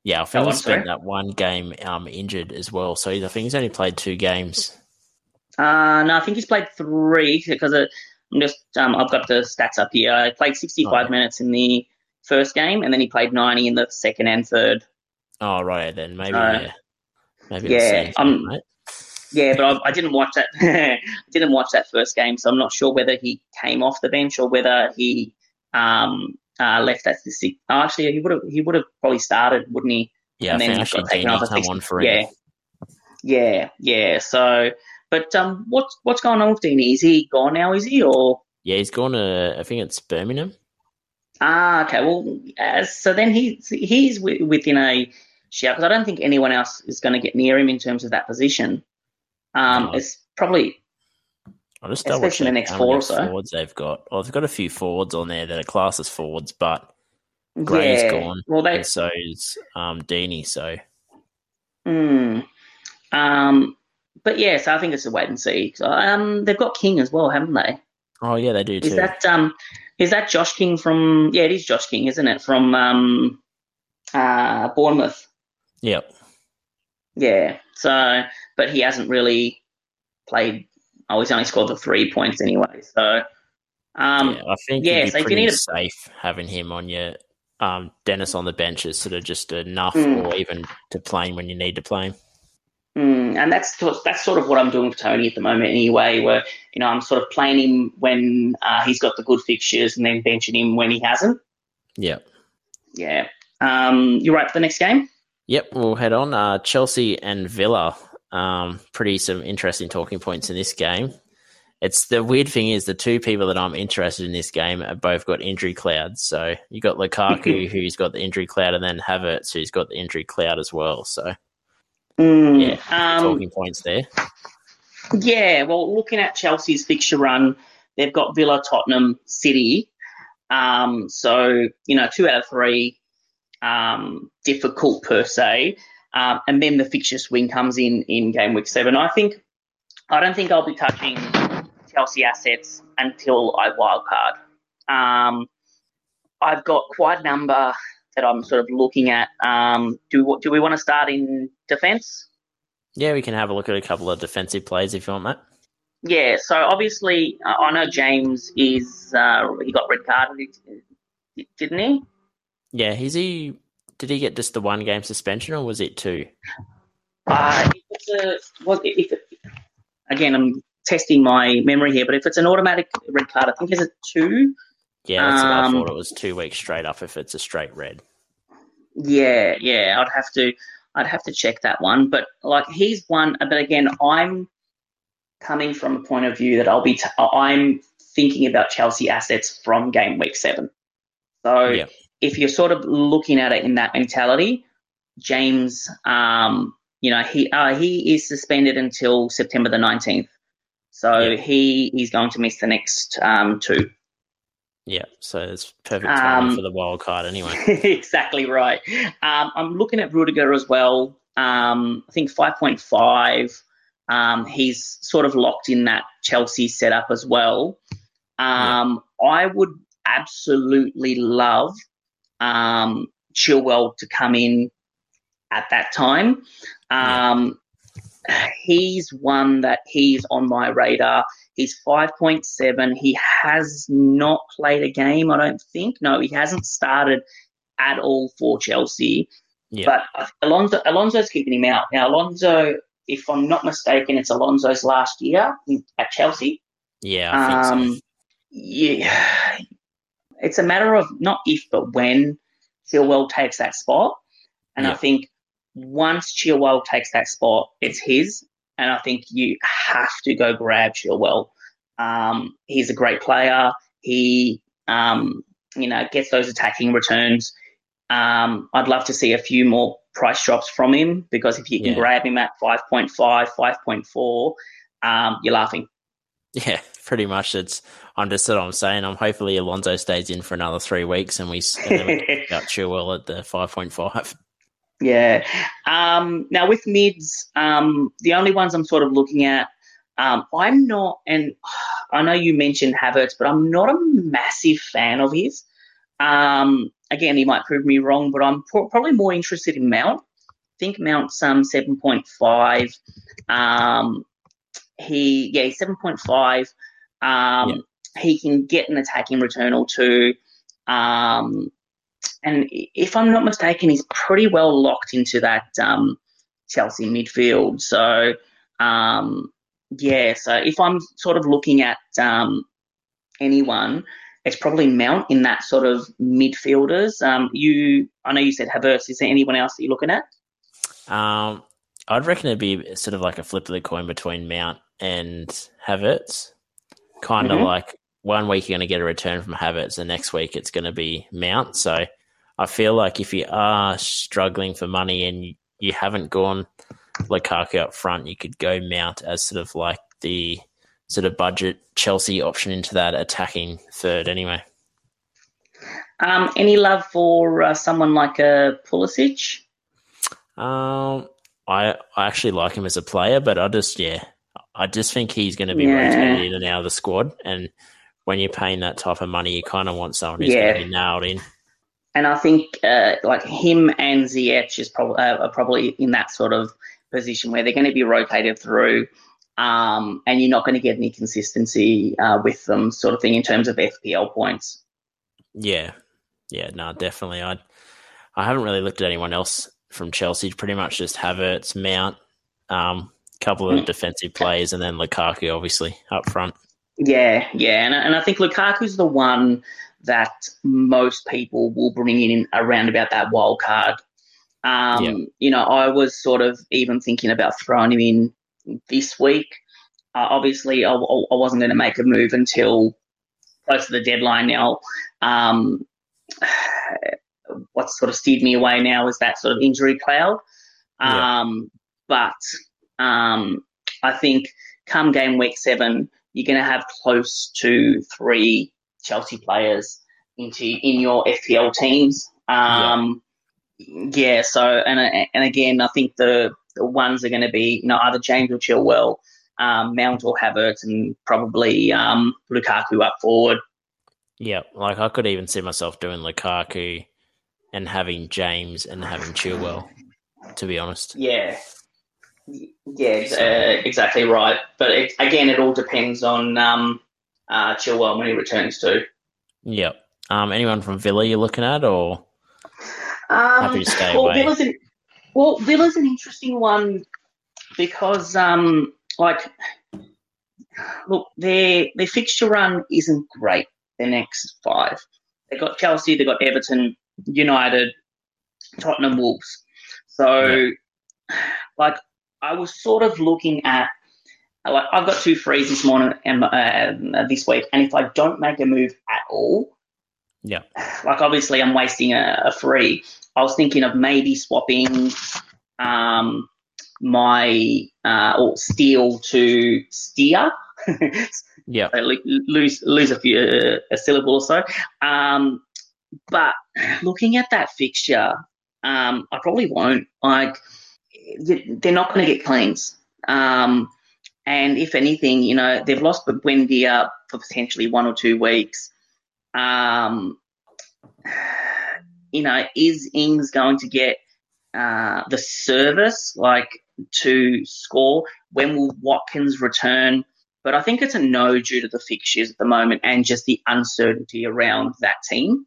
Yeah, I think Oh, he I'm spent that one game um, injured as well. So I think he's only played two games. uh, no, I think he's played three because I'm just um, I've got the stats up here. I played 65 Oh, minutes in the first game and then he played 90 in the second and third. Oh right, then maybe Uh, yeah, maybe yeah, I'm um, something. Yeah, but I, I didn't watch that. I didn't watch that first game, so I'm not sure whether he came off the bench or whether he um, uh, left at the six. Oh, actually, he would have. He would have probably started, wouldn't he? Yeah, and I then got taken off Deeney at come on for him. Yeah, yeah, yeah. So, but um, what's what's going on with Deeney? Is he gone now? Is he or? Yeah, he's gone to I think it's Birmingham. Ah, okay. Well, uh, so then he he's wi- within a shout because I don't think anyone else is going to get near him in terms of that position. Um, it's probably I'll just double Especially the next four or so. forwards they've got. Oh, they've got a few forwards on there that are classed as forwards, but Gray's yeah. gone. Well, they and so is um, Deeney. So Hmm. Um, but yeah, so I think it's a wait and see. Um, they've got King as well, haven't they? Oh yeah, they do too. Is that um, is that Josh King from? Yeah, it is Josh King, isn't it? From um, uh, Bournemouth. Yep. Yeah. So, but he hasn't really played. Oh, he's only scored the three points anyway. So, um, yeah, I think yeah, so you pretty need a- safe having him on your um, Dennis on the bench is sort of just enough, Mm. or even to play him when you need to play him. Mm, and that's that's sort of what I'm doing with Toney at the moment, anyway. Where you know I'm sort of playing him when uh, he's got the good fixtures, and then benching him when he hasn't. Yep. Yeah. Um, you right for the next game? Yep, we'll head on. Uh, Chelsea and Villa. Um, pretty some interesting talking points in this game. It's the weird thing is the two people that I'm interested in this game have both got injury clouds. So you got Lukaku who's got the injury cloud, and then Havertz who's got the injury cloud as well. So Mm, yeah, Um, talking points there. Yeah, well, looking at Chelsea's fixture run, they've got Villa, Tottenham, City. Um, so, you know, two out of three, um, difficult per se. Um, and then the fixture swing comes in in game week seven. I think, I don't think I'll be touching Chelsea assets until I wildcard. Um, I've got quite a number that I'm sort of looking at. Um, do, do we want to start in defence? Yeah, we can have a look at a couple of defensive plays if you want, Matt. Yeah, so obviously, uh, I know James is uh, he got red carded, didn't he? Yeah, is he? Did he get just the one game suspension, or was it two? Uh, a, well, if it, again, I'm testing my memory here, but if it's an automatic red card, I think it's a two. Yeah, what I Um, thought. It was two weeks straight up if it's a straight red. Yeah, yeah, I'd have to, I'd have to check that one. But like he's one, but again, I'm coming from a point of view that I'll be, t- I'm thinking about Chelsea assets from game week seven. So Yeah. if you're sort of looking at it in that mentality, James, um, you know, he uh, he is suspended until September the 19th. So Yeah. he is going to miss the next um, two. Yeah, so it's perfect timing Um, for the wild card anyway. exactly right. Um, I'm looking at Rudiger as well. Um, I think 5.5. Um, he's sort of locked in that Chelsea setup as well. Um, I would absolutely love um, Chilwell to come in at that time. Um, He's one that he's on my radar. He's 5.7. He has not played a game, I don't think. No, he hasn't started at all for Chelsea. Yeah. But Alonso, Alonso's keeping him out. Now, Alonso, if I'm not mistaken, it's Alonso's last year at Chelsea. Yeah, I think so. Um, yeah, it's a matter of not if but when Chilwell takes that spot, and I think once Chilwell takes that spot, it's his, and I think you have to go grab Chilwell. Um, he's a great player. He, um, you know, gets those attacking returns. Um, I'd love to see a few more price drops from him because if you can Yeah. grab him at 5.5, 5.4, um, you're laughing. Yeah, pretty much. It's I'm just what I'm saying. I'm hopefully Alonso stays in for another three weeks, and we s- and we got Chilwell at the five point five. Yeah. Um, now with mids, um, the only ones I'm sort of looking at, um, I'm not, and I know you mentioned Havertz, but I'm not a massive fan of his. Um, again, he might prove me wrong, but I'm pro- probably more interested in Mount. I think Mount's um, 7.5. Um, he, yeah, 7.5. Um, Yeah. He can get an attacking return or two. Um, and if I'm not mistaken, he's pretty well locked into that um, Chelsea midfield. So, um, yeah, so if I'm sort of looking at um, anyone, it's probably Mount in that sort of midfielders. Um, you, I know you said Havertz. Is there anyone else that you're looking at? Um, I'd reckon it'd be sort of like a flip of the coin between Mount and Havertz. Kind of Mhm. like one week you're going to get a return from Havertz, the next week it's going to be Mount. So I feel like if you are struggling for money and you, haven't gone Lukaku up front, you could go Mount as sort of like the sort of budget Chelsea option into that attacking third anyway. Um, any love for uh, someone like a Pulisic? Um, I I actually like him as a player, but I just yeah, I just think he's going to be Yeah. rotated in and out of the squad. And when you're paying that type of money, you kind of want someone who's Yeah. going to be nailed in. And I think uh, like him and Ziyech is probably uh, are probably in that sort of position where they're going to be rotated through, um, and you're not going to get any consistency uh, with them, sort of thing, in terms of FPL points. Yeah, yeah, no, definitely. I I haven't really looked at anyone else from Chelsea. Pretty much just Havertz, Mount, um, couple of Mm. defensive players, and then Lukaku, obviously up front. Yeah, yeah, and, and I think Lukaku's the one that most people will bring in around about that wild card. Um, Yeah. You know, I was sort of even thinking about throwing him in this week. Uh, obviously, I, I wasn't going to make a move until close to the deadline now. Um, what sort of steered me away now is that sort of injury cloud. Yeah. Um, But um, I think come game week seven, you're going to have close to three Chelsea players into in your FPL teams. Um, yeah. So and and again, I think the, the ones are going to be you know either James or Chilwell, um, Mount or Havertz, and probably um, Lukaku up forward. Yeah, like I could even see myself doing Lukaku and having James and having Chilwell. To be honest, Yeah. Yeah, uh, exactly right. But it, again, it all depends on um, uh, Chilwell when he returns to. Yep. Um, anyone from Villa you're looking at, or Um, Happy to stay well, away. Villa's an, well, Villa's an interesting one because, um, like, look, their their fixture run isn't great. Their next five, they got Chelsea, they got Everton, United, Tottenham, Wolves. So, like, I was sort of looking at. Like I've got two frees this morning and uh, this week, and if I don't make a move at all, yeah, like obviously I'm wasting a, a free. I was thinking of maybe swapping um, my uh, or steal to steer. yeah, So lose lose a few uh, a syllable or so. Um, but looking at that fixture, um, I probably won't. Like they're not going to get cleans. Um, and if anything, you know they've lost Buendia for potentially one or two weeks. Um, you know, is Ings going to get uh, the service like to score? When will Watkins return? But I think it's a no due to the fixtures at the moment and just the uncertainty around that team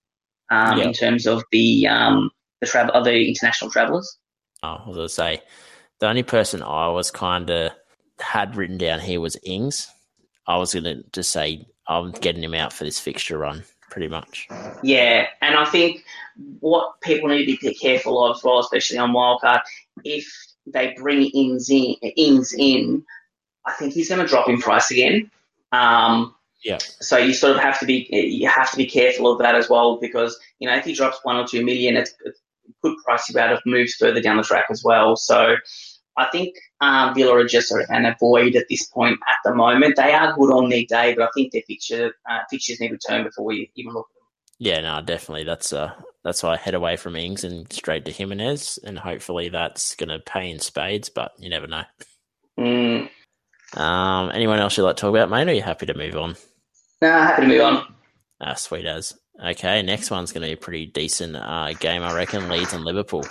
um, Yeah. in terms of the um, the travel, of the international travellers. Oh, I was going to say the only person I was kind of had written down here was Ings. I was going to just say I'm getting him out for this fixture run, pretty much. Yeah, and I think what people need to be careful of as well, especially on wildcard, if they bring Ings in, Ings in I think he's going to drop in price again. Um, Yeah. So you sort of have to be you have to be careful of that as well because you know if he drops one or two million, it's, it could price you out of moves further down the track as well. So I think um, Villa are just sort of an avoid at this point at the moment. They are good on their day, but I think their fixture uh, fixtures need to turn before we even look at them. Yeah, no, definitely. That's uh, that's why I head away from Ings and straight to Jimenez, and hopefully that's going to pay in spades. But you never know. Mm. Um, anyone else you'd like to talk about, mate? Or are you happy to move on? Nah, happy to move on. Ah, sweet as. Okay, next one's going to be a pretty decent uh, game, I reckon. Leeds and Liverpool.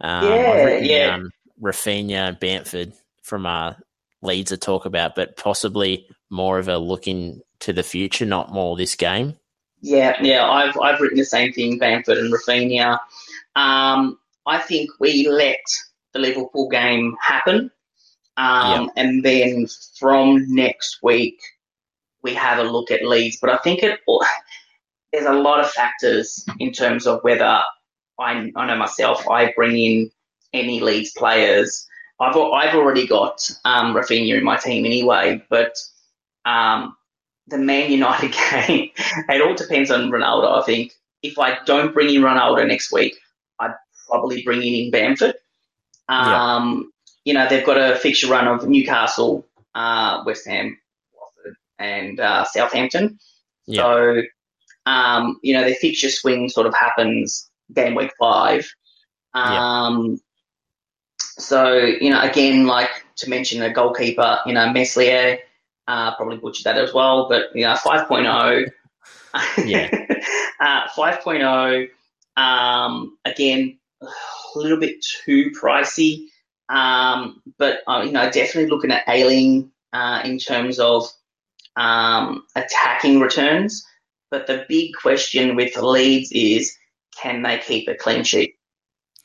Um, Yeah, written yeah. down Raphinha and Bamford from uh, Leeds to talk about, but possibly more of a looking to the future, not more this game. Yeah, yeah, I've I've written the same thing, Bamford and Raphinha. Um, I think we let the Liverpool game happen, um, and then from next week we have a look at Leeds. But I think it there's a lot of factors in terms of whether I I know myself I bring in any Leeds players. I've I've already got um, Raphinha in my team anyway, but um, the Man United game, it all depends on Ronaldo. I think if I don't bring in Ronaldo next week, I'd probably bring in Bamford. Um, You know, they've got a fixture run of Newcastle, uh, West Ham, Watford, and uh, Southampton. Yeah, So, um, you know, their fixture swing sort of happens game week five. Um, so you know, again, like to mention a goalkeeper, you know, Meslier, uh, probably butchered that as well, but you know, 5.0. Yeah. uh, 5.0. Um, again, a little bit too pricey. Um, but uh, you know, definitely looking at Ayling uh, in terms of um, attacking returns. But the big question with Leeds is, can they keep a clean sheet?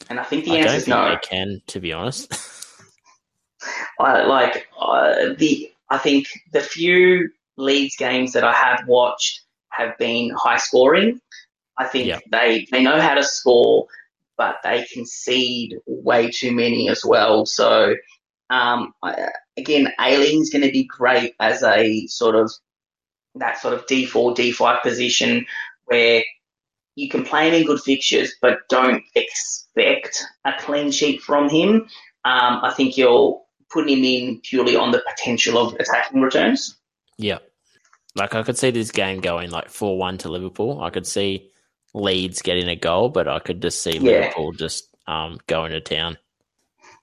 And I think the I answer is think no. they can, to be honest. I like uh, the. I think the few Leeds games that I have watched have been high scoring. I think Yeah. they they know how to score, but they concede way too many as well. So um, I, again, Ayling's going to be great as a sort of that sort of D four D five position where you can play him in good fixtures, but don't expect a clean sheet from him. Um, I think you're putting him in purely on the potential of attacking returns. yeah. Like I could see this game going like four one to Liverpool. I could see Leeds getting a goal, but I could just see Yeah. Liverpool just um, going to town.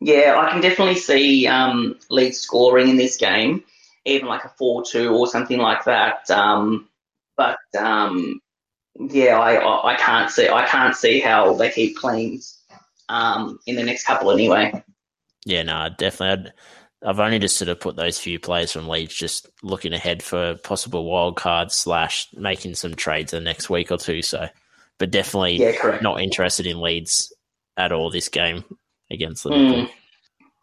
Yeah, I can definitely see um, Leeds scoring in this game, even like a four-two or something like that. Um, but um, yeah, I, I I can't see I can't see how they keep cleans um, in the next couple anyway. Yeah, no, definitely. I'd, I've only just sort of put those few players from Leeds just looking ahead for possible wild cards slash making some trades the next week or two. So, but definitely Yeah, not interested in Leeds at all this game against Mm. Liverpool.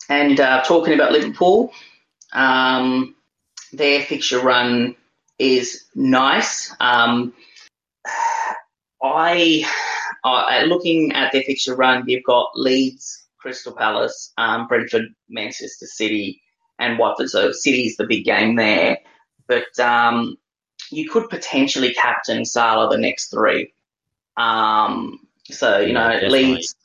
And uh, talking about Liverpool, um, their fixture run is nice. Um, I, uh, looking at their fixture run, you've got Leeds, Crystal Palace, um, Brentford, Manchester City, and Watford. So City's the big game there. But um, you could potentially captain Salah the next three. Um, so you Yeah, know, definitely. Leeds.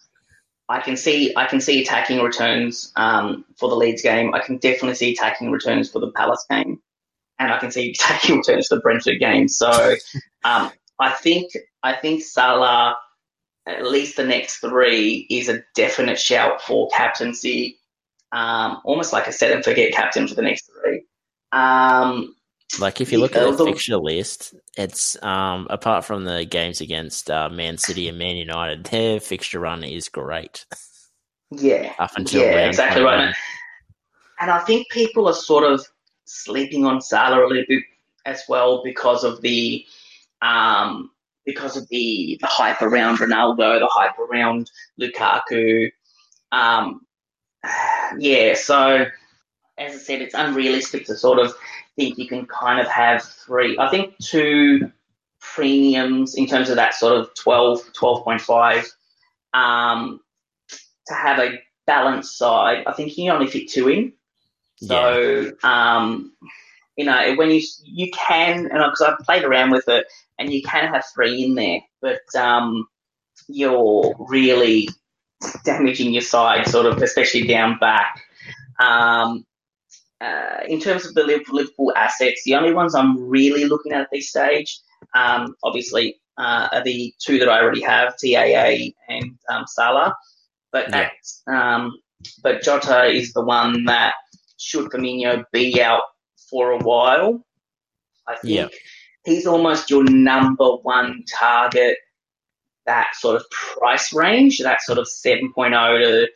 I can see I can see attacking returns um, for the Leeds game. I can definitely see attacking returns for the Palace game, and I can see attacking returns for the Brentford game. So um, I think I think Salah, at least the next three, is a definite shout for captaincy. Um, almost like a set and forget captain for the next three. Um, Like if you look at the- fixture list, it's um, apart from the games against uh, Man City and Man United, their fixture run is great yeah, up until Yeah, exactly 21. right. And I think people are sort of sleeping on Salah a little bit as well because of the um, because of the, the hype around Ronaldo, the hype around Lukaku. Um, yeah, so as I said, it's unrealistic to sort of think you can kind of have three. I think two premiums in terms of that sort of 12, 12.5 um, to have a balanced side. I think you can only fit two in. So, um, you know, when you you can, and because I've played around with it, and you can have three in there, but um, you're really damaging your side, sort of, especially down back. Um, uh, in terms of the Liverpool, assets, the only ones I'm really looking at at this stage, um, obviously, uh, are the two that I already have, TAA and um, Salah. But Yeah. um, but Jota is the one that should Firmino be out for a while, I think Yeah. he's almost your number one target. That sort of price range, that sort of 7.0 to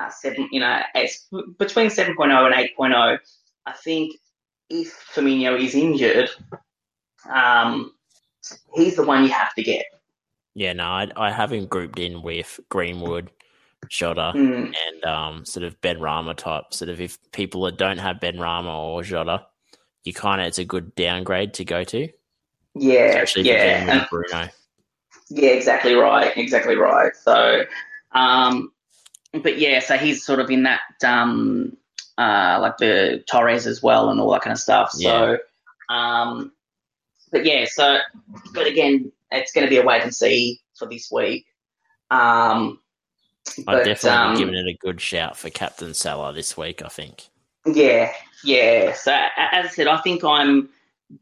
uh, seven, you know, it's between 7.0 and 8.0. I think if Firmino is injured, um, he's the one you have to get. Yeah, no, I, I have him grouped in with Greenwood, Jota, Mm, and um, sort of Benrahma type. Sort of if people that don't have Benrahma or Jota, you kind of it's a good downgrade to go to, yeah, especially yeah, and- Bruno. Yeah, exactly right. Exactly right. So, um, but yeah, so he's sort of in that, um, uh, like the Torres as well and all that kind of stuff. So, um, but yeah, so, but again, it's going to be a wait and see for this week. Um, I'd but, definitely um, be giving it a good shout for Captain Salah this week. I think. Yeah, yeah. So as I said, I think I'm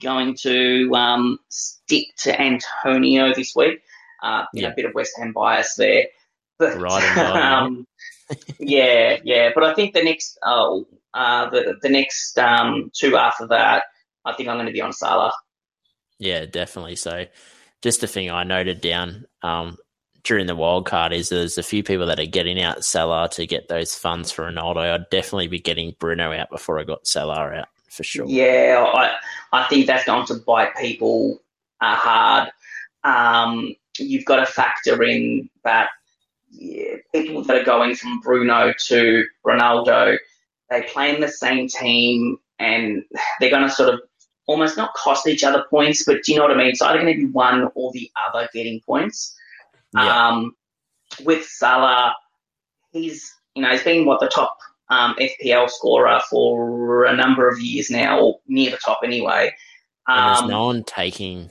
going to um, stick to Antonio this week. Uh, Yeah. a bit of West Ham bias there, but Right right, um, yeah, yeah. But I think the next, oh, uh, the the next um, two after that, I think I'm going to be on Salah. Yeah, definitely. So, just the thing I noted down um, during the wild card is there's a few people that are getting out Salah to get those funds for Ronaldo. I'd definitely be getting Bruno out before I got Salah out for sure. Yeah, I I think that's going to bite people uh, hard. Um, you've got to factor in that yeah, people that are going from Bruno to Ronaldo, they play in the same team and they're going to sort of almost not cost each other points, but do you know what I mean? It's either going to be one or the other getting points. Yeah. Um, with Salah, he's you know he's been what the top um, FPL scorer for a number of years now, or near the top anyway. Um, and there's no one taking,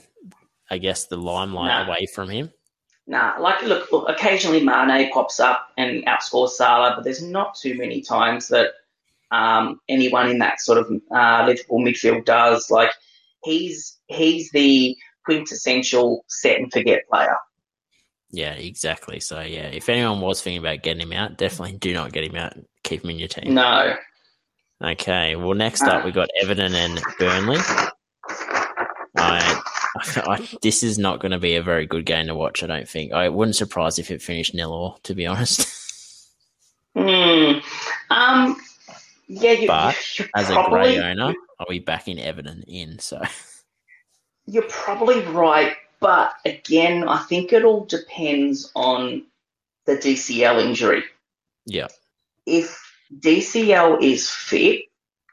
I guess, the limelight away from him. Nah, like look, look, occasionally Mane pops up and outscores Salah, but there's not too many times that um, anyone in that sort of uh, Liverpool midfield does. Like he's he's the quintessential set and forget player. Yeah, exactly. So yeah, if anyone was thinking about getting him out, definitely do not get him out. Keep him in your team. No. Okay. Well, next up we've got Everton and Burnley. I, I, this is not going to be a very good game to watch. I don't think. I wouldn't surprise if it finished nil all. To be honest. Hmm. Um. Yeah. You, but as a Gray owner, I'll be backing Everton in. So. You're probably right but again, I think it all depends on the DCL injury. Yeah. If DCL is fit,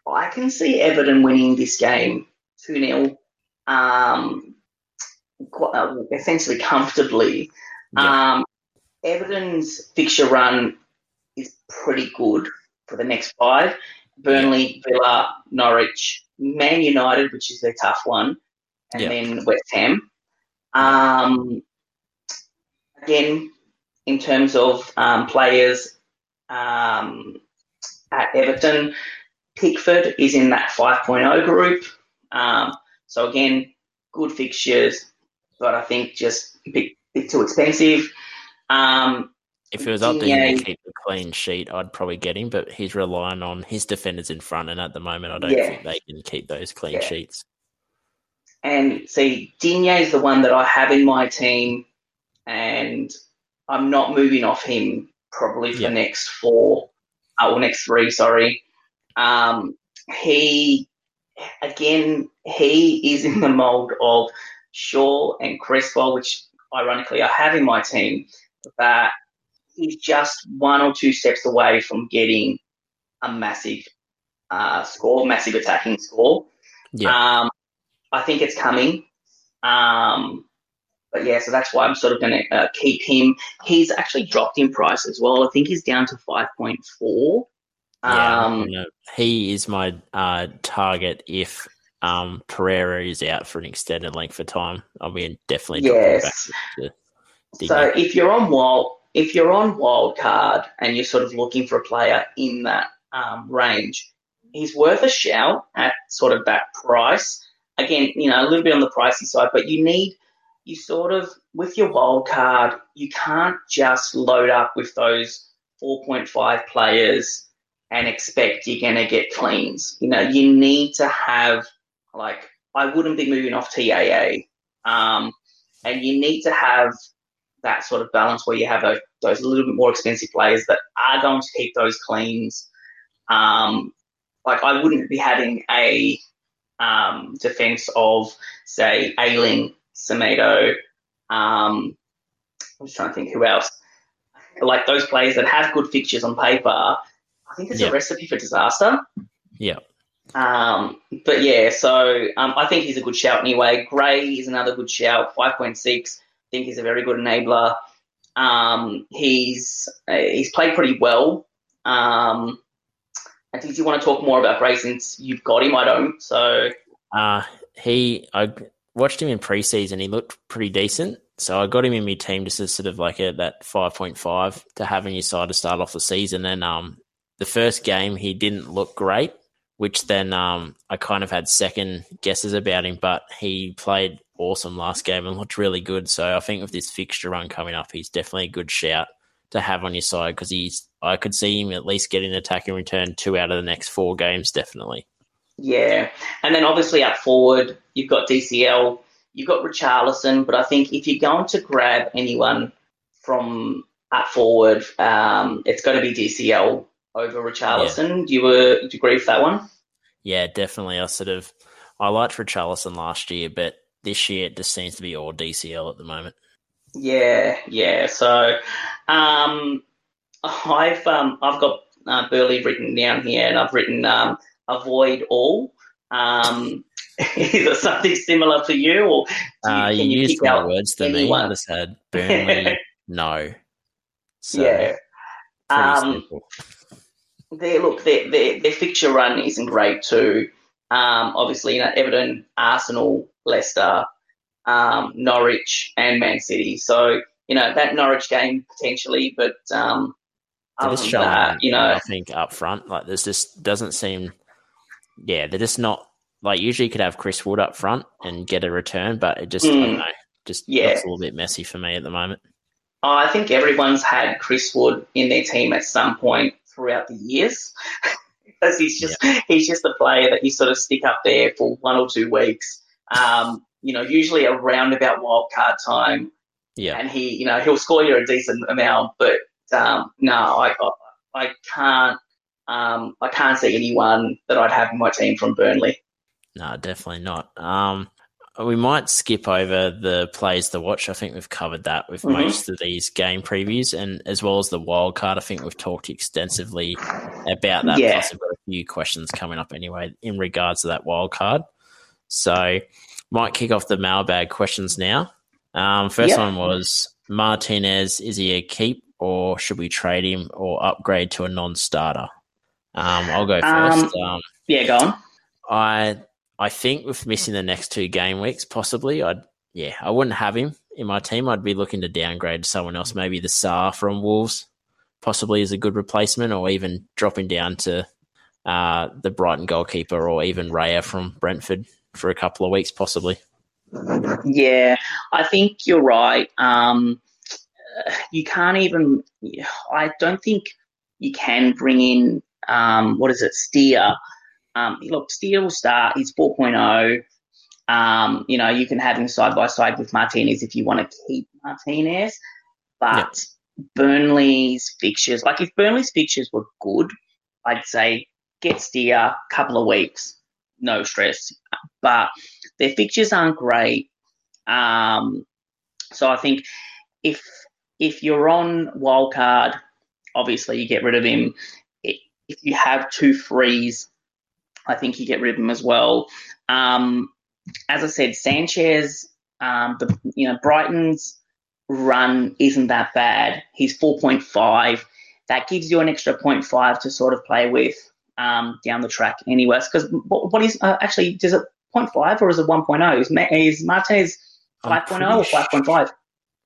I can see Everton winning this game 2 0, um, essentially comfortably. Yeah. Um, Everton's fixture run is pretty good for the next five Burnley, Villa, Norwich, Man United, which is their tough one, and yeah. then West Ham. Um, again, in terms of um, players um, at Everton, Pickford is in that 5.0 group. Um, so again, good fixtures, but I think just a bit, bit too expensive. Um, if it was up to him to keep a clean sheet, I'd probably get him, but he's relying on his defenders in front, and at the moment, I don't yeah. think they can keep those clean yeah. sheets. And see, Digne is the one that I have in my team, and I'm not moving off him probably for the next four uh, or next three. Sorry. Um, he again, he is in the mold of Shaw and Cresswell, which ironically I have in my team, but he's just one or two steps away from getting a massive uh, score, massive attacking score. Yeah. Um, I think it's coming. Um, but yeah, so that's why I'm sort of going to uh, keep him. He's actually dropped in price as well. I think he's down to 5.4. Yeah, um, he is my uh, target if um, Pereira is out for an extended length of time. I'll be definitely yes. so if you're on wild, if you're on wild card and you're sort of looking for a player in that um, range, he's worth a shout at sort of that price again, you know, a little bit on the pricey side, but you need you sort of with your wild card, you can't just load up with those 4.5 players and expect you're going to get cleans. You know, you need to have like I wouldn't be moving off TAA, um, and you need to have that sort of balance where you have a, those a little bit more expensive players that are going to keep those cleans. Um, like I wouldn't be having a um, defense of, say, Ayling, Semedo. Um, I'm just trying to think who else. Like those players that have good fixtures on paper, I think it's a recipe for disaster. Yeah. Um, but yeah, so um, I think he's a good shout anyway. Gray is another good shout, 5.6. I think he's a very good enabler. Um, he's uh, he's played pretty well. Um, and did you want to talk more about Gray since you've got him? I don't. So uh, he, I watched him in preseason. He looked pretty decent. So I got him in my team just as sort of like a, that 5.5 to have in your side to start off the season. And um, the first game, he didn't look great, which then um, I kind of had second guesses about him, but he played awesome last game and looked really good. So I think with this fixture run coming up, he's definitely a good shout to have on your side because he's. I could see him at least getting an attacking return two out of the next four games, definitely. Yeah, and then obviously up forward you've got DCL, you've got Richarlison, but I think if you're going to grab anyone from up forward, um, it's got to be DCL over Richarlison. Yeah. Do you uh, do you agree with that one? Yeah, definitely. I sort of I liked Richarlison last year, but this year it just seems to be all DCL at the moment. Yeah, yeah. So um, I've um, I've got uh, Burnley written down here, and I've written um, avoid all. Um, is it something similar for you, or you, uh, you, you used more words than anyone? me. I just said Burnley, no. So, yeah. Um, they look their, their their fixture run isn't great too. Um, obviously, you know Everton, Arsenal, Leicester, um, Norwich, and Man City. So you know that Norwich game potentially, but um, other than that, you know, I think up front, like there's just doesn't seem, yeah, they're just not like usually you could have Chris Wood up front and get a return, but it just mm. I don't hmm. know, just yeah. looks a little bit messy for me at the moment. I think everyone's had Chris Wood in their team at some point throughout the years. because he's just yeah. he's just a player that you sort of stick up there for one or two weeks. Um, you know, usually around about wild card time. Yeah. And he, you know, he'll score you a decent amount, but um, no, I, I, I can't, um, I can't see anyone that I'd have in my team from Burnley. No, definitely not. Um, we might skip over the plays to watch. I think we've covered that with mm-hmm. most of these game previews, and as well as the wild card. I think we've talked extensively about that. Yeah. Plus, I've got a few questions coming up anyway in regards to that wild card. So, might kick off the mailbag questions now. Um, first yep. one was Martinez: Is he a keep, or should we trade him or upgrade to a non-starter? Um, I'll go first. Um, um, yeah, go on. I I think with missing the next two game weeks, possibly, I'd yeah, I wouldn't have him in my team. I'd be looking to downgrade someone else, maybe the Sarr from Wolves, possibly as a good replacement, or even dropping down to uh, the Brighton goalkeeper, or even Raya from Brentford for a couple of weeks, possibly. Yeah, I think you're right. Um, you can't even. I don't think you can bring in um, what is it, Steer um, look, Steele start. He's 4.0. Um, you know, you can have him side by side with Martinez if you want to keep Martinez. But Burnley's fixtures, like if Burnley's fixtures were good, I'd say get Steer, couple of weeks, no stress. But their fixtures aren't great. Um, so I think if if you're on wildcard, obviously you get rid of him. If you have two frees, I think you get rid of him as well. Um, as I said, Sanchez, um, the you know Brighton's run isn't that bad. He's 4.5. That gives you an extra 0.5 to sort of play with um, down the track, anyways. Because what, what is uh, actually does it 0.5 or is it 1.0? Is, is Martinez 5.0 or 5.5?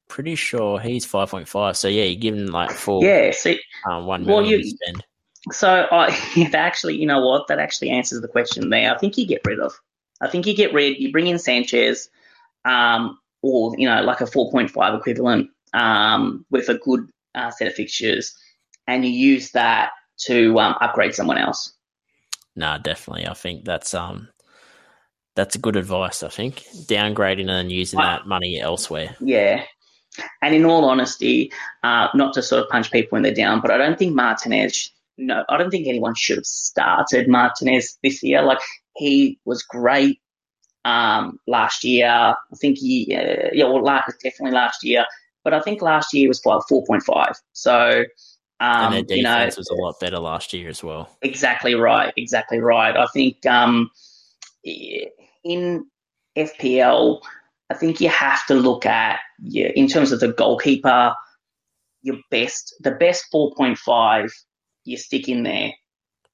Pretty sure he's 5.5. So yeah, you give him like four. Yeah, see, um, one million well, you, to spend. So I actually, you know what? That actually answers the question there. I think you get rid of. I think you get rid. You bring in Sanchez, um, or you know, like a 4.5 equivalent um, with a good uh, set of fixtures, and you use that to um, upgrade someone else. No, definitely. I think that's um, that's a good advice. I think downgrading and using that money elsewhere. Yeah, and in all honesty, uh, not to sort of punch people when they're down, but I don't think Martinez no, I don't think anyone should have started Martinez this year. Like he was great um, last year. I think he, uh, yeah, well, last, definitely last year. But I think last year was like four point five. So. Um, and their defense you know, it was a lot better last year as well. Exactly right. Exactly right. I think um, in FPL, I think you have to look at yeah, in terms of the goalkeeper, your best, the best 4.5 you stick in there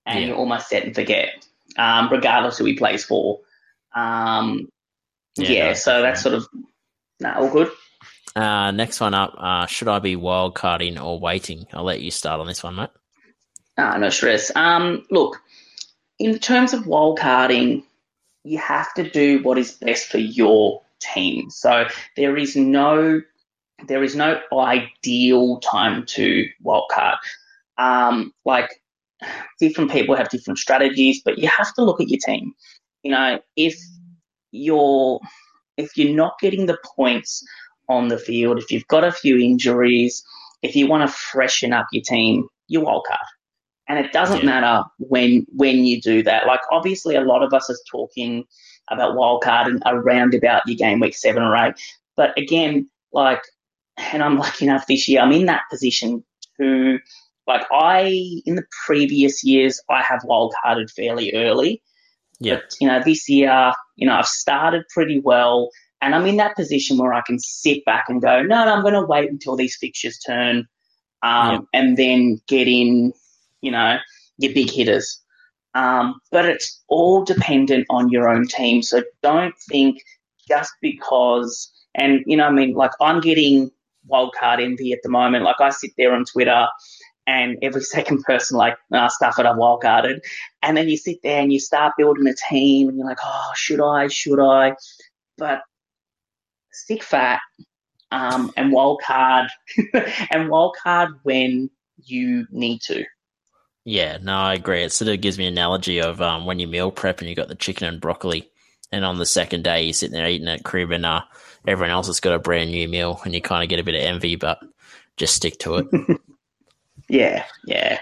and yeah. you're almost set and forget, um, regardless who he plays for. Um, yeah, yeah no, so that's sort of nah, all good. Uh, next one up, uh, should I be wild carding or waiting? I'll let you start on this one, mate. Ah, no stress. Um, look, in terms of wild carding, you have to do what is best for your team. So there is no there is no ideal time to wildcard. Um, like different people have different strategies, but you have to look at your team. You know, if you're if you're not getting the points on the field, if you've got a few injuries, if you want to freshen up your team, you wildcard. And it doesn't yeah. matter when when you do that. Like obviously a lot of us are talking about wildcard around about your game week seven or eight. But again, like and I'm lucky enough this year, I'm in that position to like I in the previous years I have wildcarded fairly early. Yeah. But you know, this year, you know, I've started pretty well and I'm in that position where I can sit back and go, no, no I'm going to wait until these fixtures turn um, and then get in, you know, your big hitters. Um, but it's all dependent on your own team. So don't think just because, and, you know, I mean, like I'm getting wildcard envy at the moment. Like I sit there on Twitter and every second person like uh, stuff that I'm wild wildcarded. And then you sit there and you start building a team and you're like, oh, should I? Should I? But stick fat um, and wild card and wild card when you need to. Yeah, no, I agree. It sort of gives me an analogy of um, when you meal prep and you've got the chicken and broccoli, and on the second day you're sitting there eating at crib and uh, everyone else has got a brand new meal, and you kind of get a bit of envy, but just stick to it. yeah, yeah.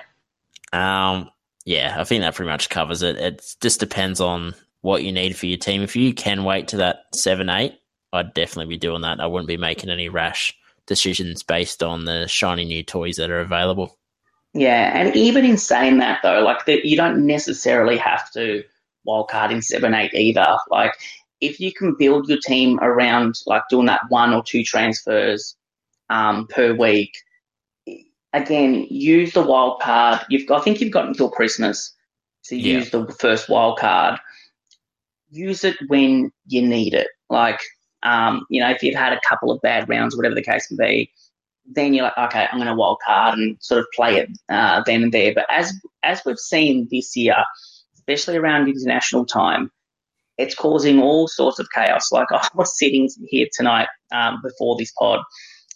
Um, yeah, I think that pretty much covers it. It just depends on what you need for your team. If you can wait to that seven eight, I'd definitely be doing that. I wouldn't be making any rash decisions based on the shiny new toys that are available. Yeah, and even in saying that though, like that, you don't necessarily have to wildcard in seven eight either. Like if you can build your team around like doing that one or two transfers um, per week, again, use the wild card. You've got, I think you've got until Christmas to yeah. use the first wild card. Use it when you need it. Like um, you know, if you've had a couple of bad rounds, whatever the case may be, then you're like, okay, I'm going to wild card and sort of play it uh, then and there. But as as we've seen this year, especially around international time, it's causing all sorts of chaos. Like I was sitting here tonight um, before this pod,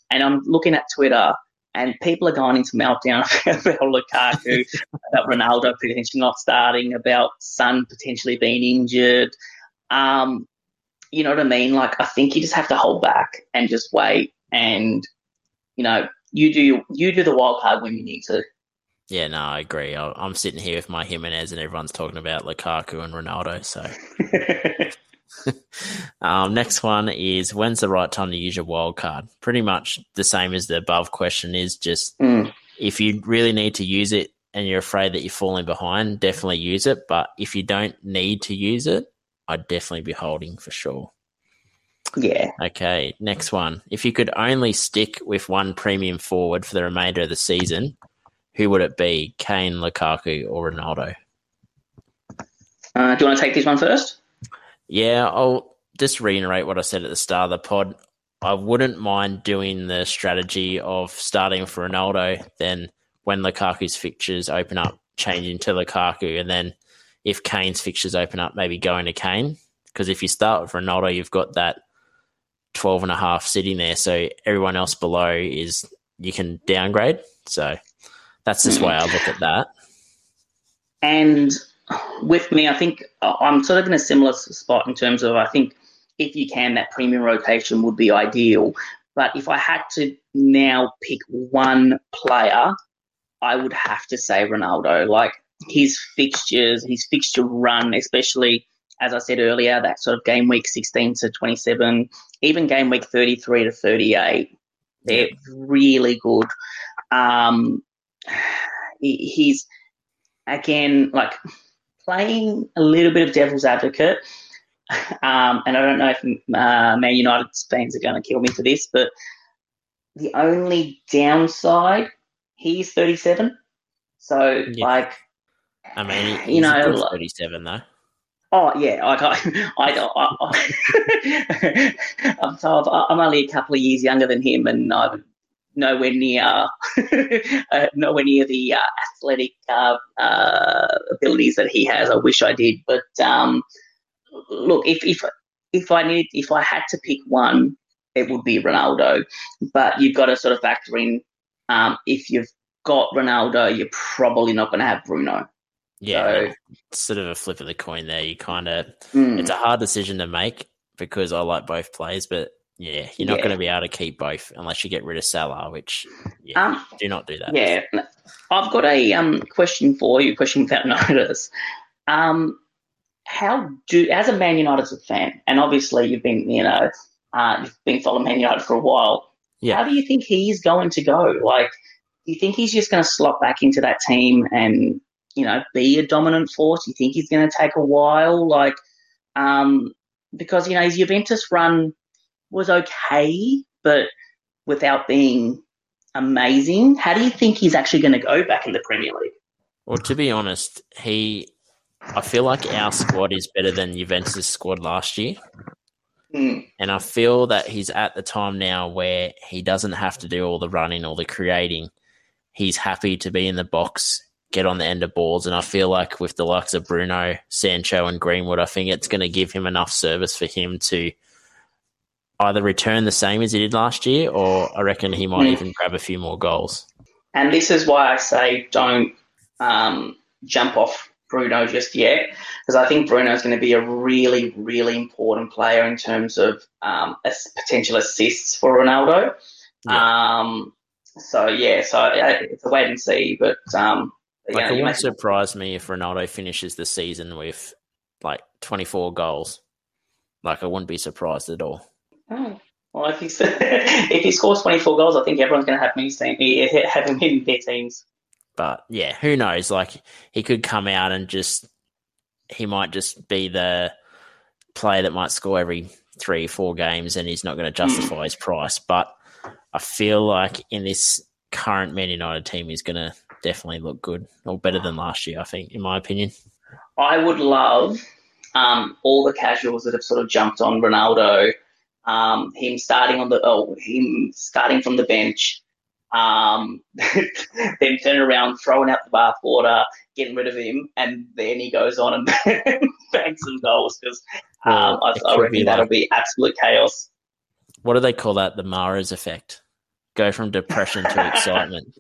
and I'm looking at Twitter, and people are going into meltdown about Lukaku, about Ronaldo potentially not starting, about Son potentially being injured. Um, you know what I mean? Like, I think you just have to hold back and just wait, and you know, you do you do the wild card when you need to. Yeah, no, I agree. I'm sitting here with my Jimenez, and everyone's talking about Lukaku and Ronaldo. So, um, next one is when's the right time to use your wild card? Pretty much the same as the above question is just mm. if you really need to use it and you're afraid that you're falling behind, definitely use it. But if you don't need to use it, I'd definitely be holding for sure. Yeah. Okay, next one. If you could only stick with one premium forward for the remainder of the season, who would it be? Kane, Lukaku, or Ronaldo? Uh, do you want to take this one first? Yeah, I'll just reiterate what I said at the start of the pod. I wouldn't mind doing the strategy of starting for Ronaldo, then when Lukaku's fixtures open up, changing to Lukaku, and then if Kane's fixtures open up, maybe going to Kane. Because if you start with Ronaldo, you've got that 12 and a half sitting there. So everyone else below is you can downgrade. So that's just why I look at that. And with me, I think I'm sort of in a similar spot in terms of I think if you can, that premium rotation would be ideal. But if I had to now pick one player, I would have to say Ronaldo. Like his fixtures, his fixture run, especially as I said earlier, that sort of game week 16 to 27, even game week 33 to 38, they're really good. Um, he's again like playing a little bit of devil's advocate. Um, and I don't know if uh, Man United fans are going to kill me for this, but the only downside, he's 37. So, yeah. like, I mean, you know, thirty-seven though. Oh yeah, I, I, I, I I'm told I'm only a couple of years younger than him, and I'm nowhere near, uh, nowhere near the uh, athletic uh, uh, abilities that he has. I wish I did, but um, look, if if if I need, if I had to pick one, it would be Ronaldo. But you've got to sort of factor in um, if you've got Ronaldo, you're probably not going to have Bruno. Yeah, so, sort of a flip of the coin there. You kind of, mm. it's a hard decision to make because I like both players, but yeah, you're not yeah. going to be able to keep both unless you get rid of Salah, which yeah, um, do not do that. Yeah, I've got a um, question for you. Question without notice. Um, how do, as a Man United fan, and obviously you've been, you know, uh, you've been following Man United for a while. Yeah. How do you think he's going to go? Like, do you think he's just going to slot back into that team and you know be a dominant force? Do you think he's going to take a while? Like, um, because you know his Juventus run was okay, but without being amazing. How do you think he's actually going to go back in the Premier League? Well, to be honest, he, I feel like our squad is better than Juventus' squad last year. Mm. And I feel that he's at the time now where he doesn't have to do all the running or the creating. He's happy to be in the box, get on the end of balls. And I feel like with the likes of Bruno, Sancho, and Greenwood, I think it's going to give him enough service for him to either return the same as he did last year, or I reckon he might mm. even grab a few more goals. And this is why I say don't um, jump off Bruno just yet, because I think Bruno is going to be a really, really important player in terms of um, potential assists for Ronaldo. Yeah. Um, so yeah, so it's a wait and see, but um, like know, it wouldn't surprise me if Ronaldo finishes the season with like 24 goals. Like I wouldn't be surprised at all. Oh. Well, if, he's, if he scores 24 goals, I think everyone's going to have, me have him in their teams. But yeah, who knows? Like he could come out and just he might just be the player that might score every three, four games, and he's not going to justify his price. But I feel like in this current Man United team, he's going to definitely look good or better than last year. I think, in my opinion. I would love um, all the casuals that have sort of jumped on Ronaldo um, him starting on the oh, him starting from the bench, um, then turning around, throwing out the bathwater, getting rid of him, and then he goes on and bangs some goals because um, I, I reckon that'll be absolute chaos. What do they call that? The Mahrez effect. Go from depression to excitement.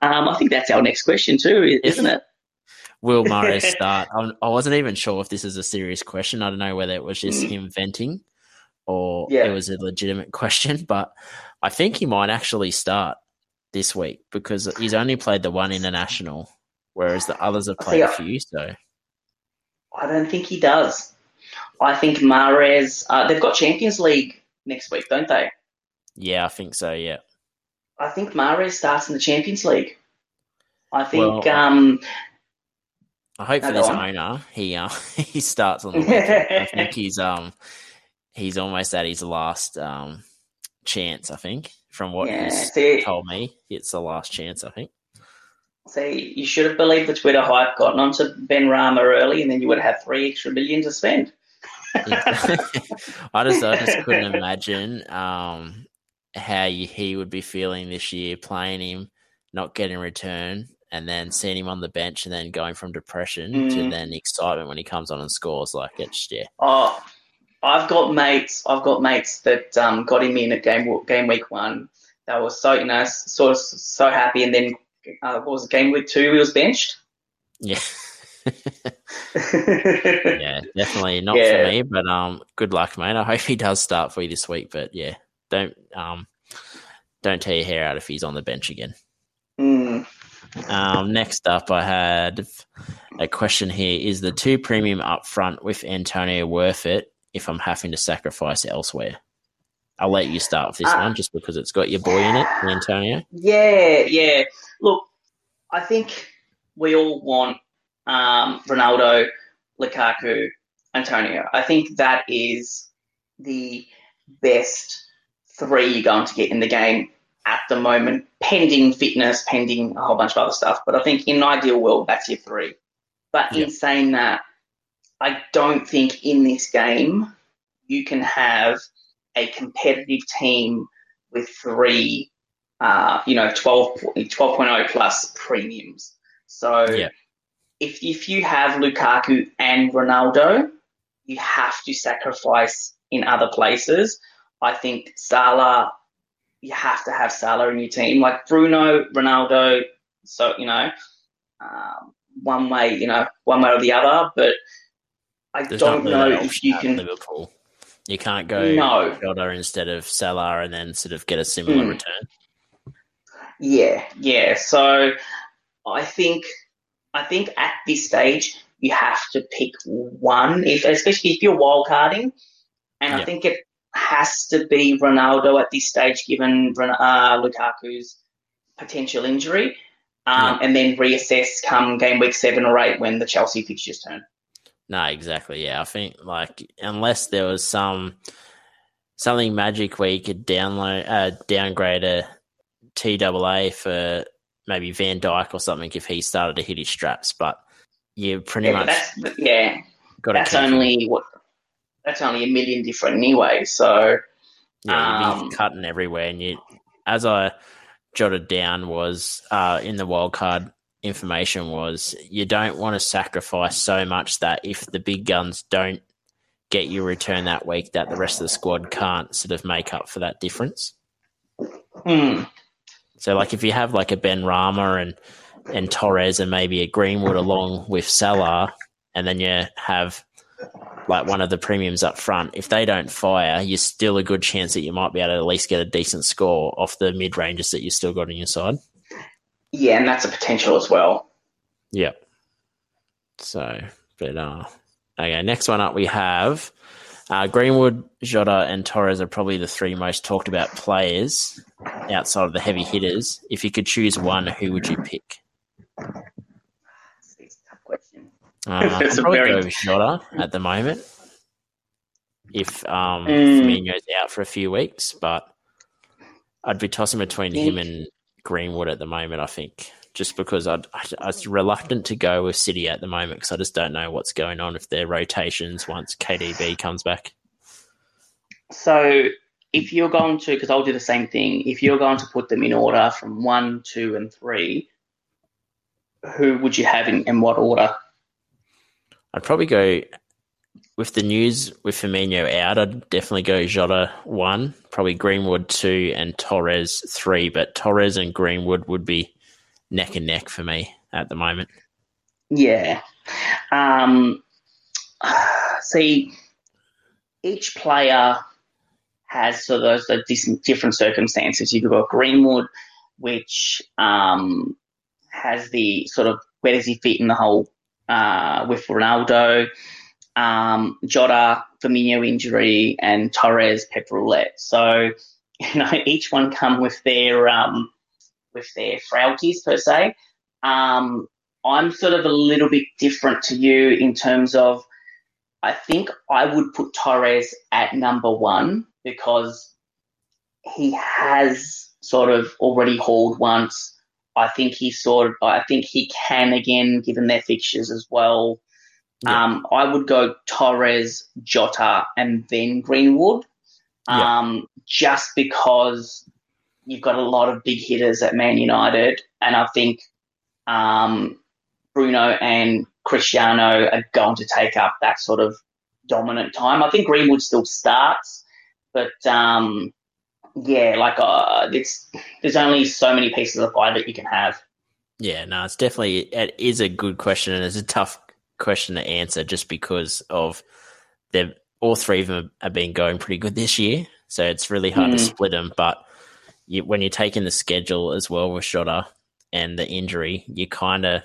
Um, I think that's our next question too, isn't it? Will Mahrez start? I wasn't even sure if this is a serious question. I don't know whether it was just mm. him venting or yeah. it was a legitimate question. But I think he might actually start this week because he's only played the one international, whereas the others have played a few. So I don't think he does. I think Mahrez. Uh, they've got Champions League next week, don't they? Yeah, I think so. Yeah. I think Mahrez starts in the Champions League. I think. Well, um, I hope for this owner, he uh, he starts on the weekend. I think he's um he's almost at his last um, chance, I think, from what yeah, he's see, told me. It's the last chance, I think. See, you should have believed the Twitter hype, gotten onto Benrahma early, and then you would have three extra million to spend. I just, I just couldn't imagine um, how he would be feeling this year, playing him, not getting return, and then seeing him on the bench, and then going from depression mm. to then excitement when he comes on and scores. Like it's yeah. Oh, I've got mates. I've got mates that um, got him in at game game week one. They were so you know sort of so happy, and then uh, what was it, game week two? He was benched. Yeah. yeah, definitely not yeah. for me. But um, good luck, mate. I hope he does start for you this week. But yeah, don't um, don't tear your hair out if he's on the bench again. Mm. Um, next up, I had a question here: Is the two premium up front with Antonio worth it? If I'm having to sacrifice elsewhere. I'll let you start with this uh, one just because it's got your boy in it, Antonio. Yeah, yeah. Look, I think we all want um, Ronaldo, Lukaku, Antonio. I think that is the best three you're going to get in the game at the moment, pending fitness, pending a whole bunch of other stuff. But I think in an ideal world, that's your three. But in saying that, I don't think in this game you can have a competitive team with three, uh, you know, 12, 12.0 plus premiums. So yeah. if, if you have Lukaku and Ronaldo, you have to sacrifice in other places. I think Salah, you have to have Salah in your team. Like Bruno, Ronaldo, so, you know, um, one way, you know, one way or the other. But I There's don't know if you can. Liverpool. You can't go No. Jota instead of Salah and then sort of get a similar Mm. return. Yeah, yeah. So I think I think at this stage you have to pick one, if especially if you're wildcarding, and Yeah. I think it has to be Ronaldo at this stage, given uh, Lukaku's potential injury, um, and then reassess come game week seven or eight when the Chelsea fixtures turn. No, exactly. Yeah, I think like unless there was some something magic where you could download uh, downgrade a TAA for maybe Van Dijk or something if he started to hit his straps, but you pretty Yeah, much that's yeah, got that's only what that's only a million different anyway. So Yeah, you'd Um, be cutting everywhere, and you, as I jotted down, was uh, in the wildcard information was you don't want to sacrifice so much that if the big guns don't get you return that week, that the rest of the squad can't sort of make up for that difference. hmm, So, like if you have like a Benrahma and and Torres and maybe a Greenwood along with Salah, and then you have like one of the premiums up front, if they don't fire, you're still a good chance that you might be able to at least get a decent score off the mid ranges that you still got on your side. Yeah, and that's a potential as well. Yep. So, but uh, okay. Next one up, we have uh, Greenwood, Jota, and Torres are probably the three most talked about players outside of the heavy hitters. If you could choose one, who would you pick? It's a tough question. Uh, I'd a probably very- go with Jota at the moment. If um, Mm. Firmino's out for a few weeks, but I'd be tossing between him and Greenwood at the moment. I think just because I'd, I, I was reluctant to go with City at the moment because I just don't know what's going on with their rotations once KDB comes back. So if you're going to, because I'll do the same thing, if you're going to put them in order from one, two, and three, who would you have in, in what order? I'd probably go with the news with Firmino out. I'd definitely go Jota one, probably Greenwood two, and Torres three. But Torres and Greenwood would be neck and neck for me at the moment. Yeah. Um, see, each player has sort of those, those different circumstances. You've got Greenwood, which um, has the sort of where does he fit in the whole uh, with Ronaldo, um, Jota, Firmino injury, and Torres Pep roulette. So you know each one come with their um, with their frailties per se. Um, I'm sort of a little bit different to you in terms of I think I would put Torres at number one because he has sort of already hauled once. I think he sort of I think he can again given their fixtures as well. Yeah. Um, I would go Torres, Jota, and then Greenwood. Yeah. Um, just because you've got a lot of big hitters at Man United, and I think um, Bruno and Cristiano are going to take up that sort of dominant time. I think Greenwood still starts, but um, yeah, like uh, it's there's only so many pieces of pie that you can have. Yeah, no, it's definitely it is a good question and it's a tough question to answer just because of they all three of them have been going pretty good this year, so it's really hard to Mm. split them. But you, when you're taking the schedule as well with Jota and the injury, you kind of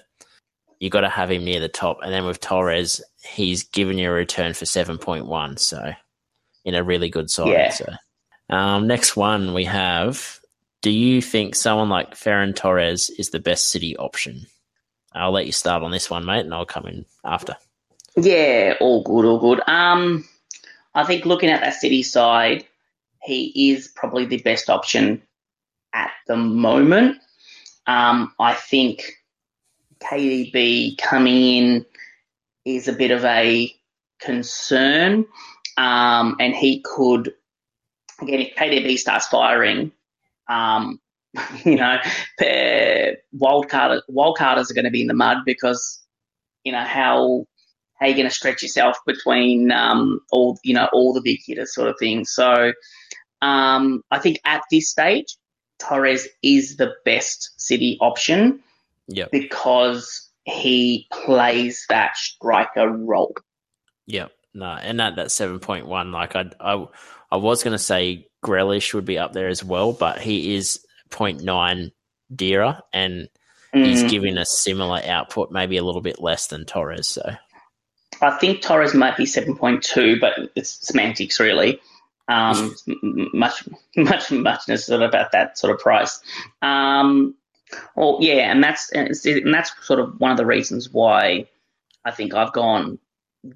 you got to have him near the top, and then with Torres, he's given you a return for seven point one, so in a really good side. Yeah. So um, next one we have. Do you think someone like Ferran Torres is the best City option? I'll let you start on this one, mate, and I'll come in after. Yeah, all good, all good. Um, I think looking at that City side, he is probably the best option at the moment. Um, I think KDB coming in is a bit of a concern, um, and he could again if KDB starts firing. Um, you know, wildcard wildcarders are going to be in the mud because you know how how you're going to stretch yourself between um, all you know all the big hitters sort of thing. So Um, I think at this stage, Torres is the best City option. Yep. Because he plays that striker role. Yeah, No, and at that seven point one, like I, I, I was going to say Grealish would be up there as well, but he is 0.9 dearer, and mm. he's giving a similar output, maybe a little bit less than Torres. So I think Torres might be seven point two, but it's semantics really. Um, much, much, muchness sort of about that sort of price. Um, well, yeah, and that's and that's sort of one of the reasons why I think I've gone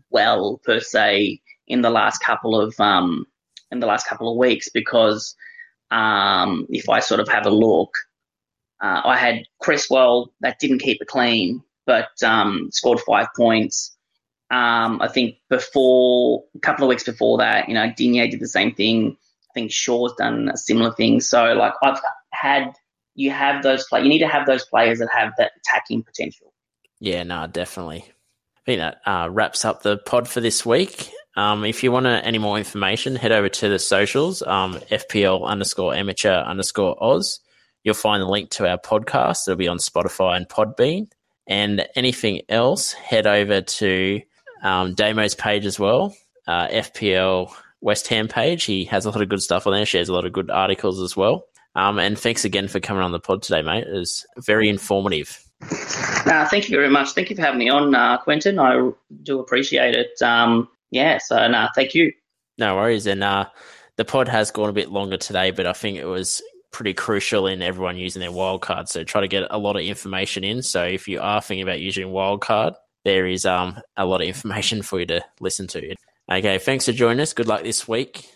well per se in the last couple of um, in the last couple of weeks because um, if I sort of have a look, uh, I had Cresswell that didn't keep it clean, but um, scored five points. Um, I think before a couple of weeks before that, you know, Digne did the same thing. I think Shaw's done a similar thing. So like I've had, you have those play. You need to have those players that have that attacking potential. Yeah, no, definitely. I think that uh, wraps up the pod for this week. Um, if you want any more information, head over to the socials, um, FPL underscore amateur underscore Oz. You'll find the link to our podcast. It'll be on Spotify and Podbean. And anything else, head over to um, Damo's page as well, uh, FPL West Ham page. He has a lot of good stuff on there, shares a lot of good articles as well. Um, and thanks again for coming on the pod today, mate. It was very informative. Uh, thank you very much. Thank you for having me on, uh, Quentin. I do appreciate it. Um, yeah, so no, thank you. No worries. And uh, the pod has gone a bit longer today, but I think it was pretty crucial in everyone using their wildcard. So try to get a lot of information in. So if you are thinking about using wildcard, there is um, a lot of information for you to listen to. Okay, thanks for joining us. Good luck this week.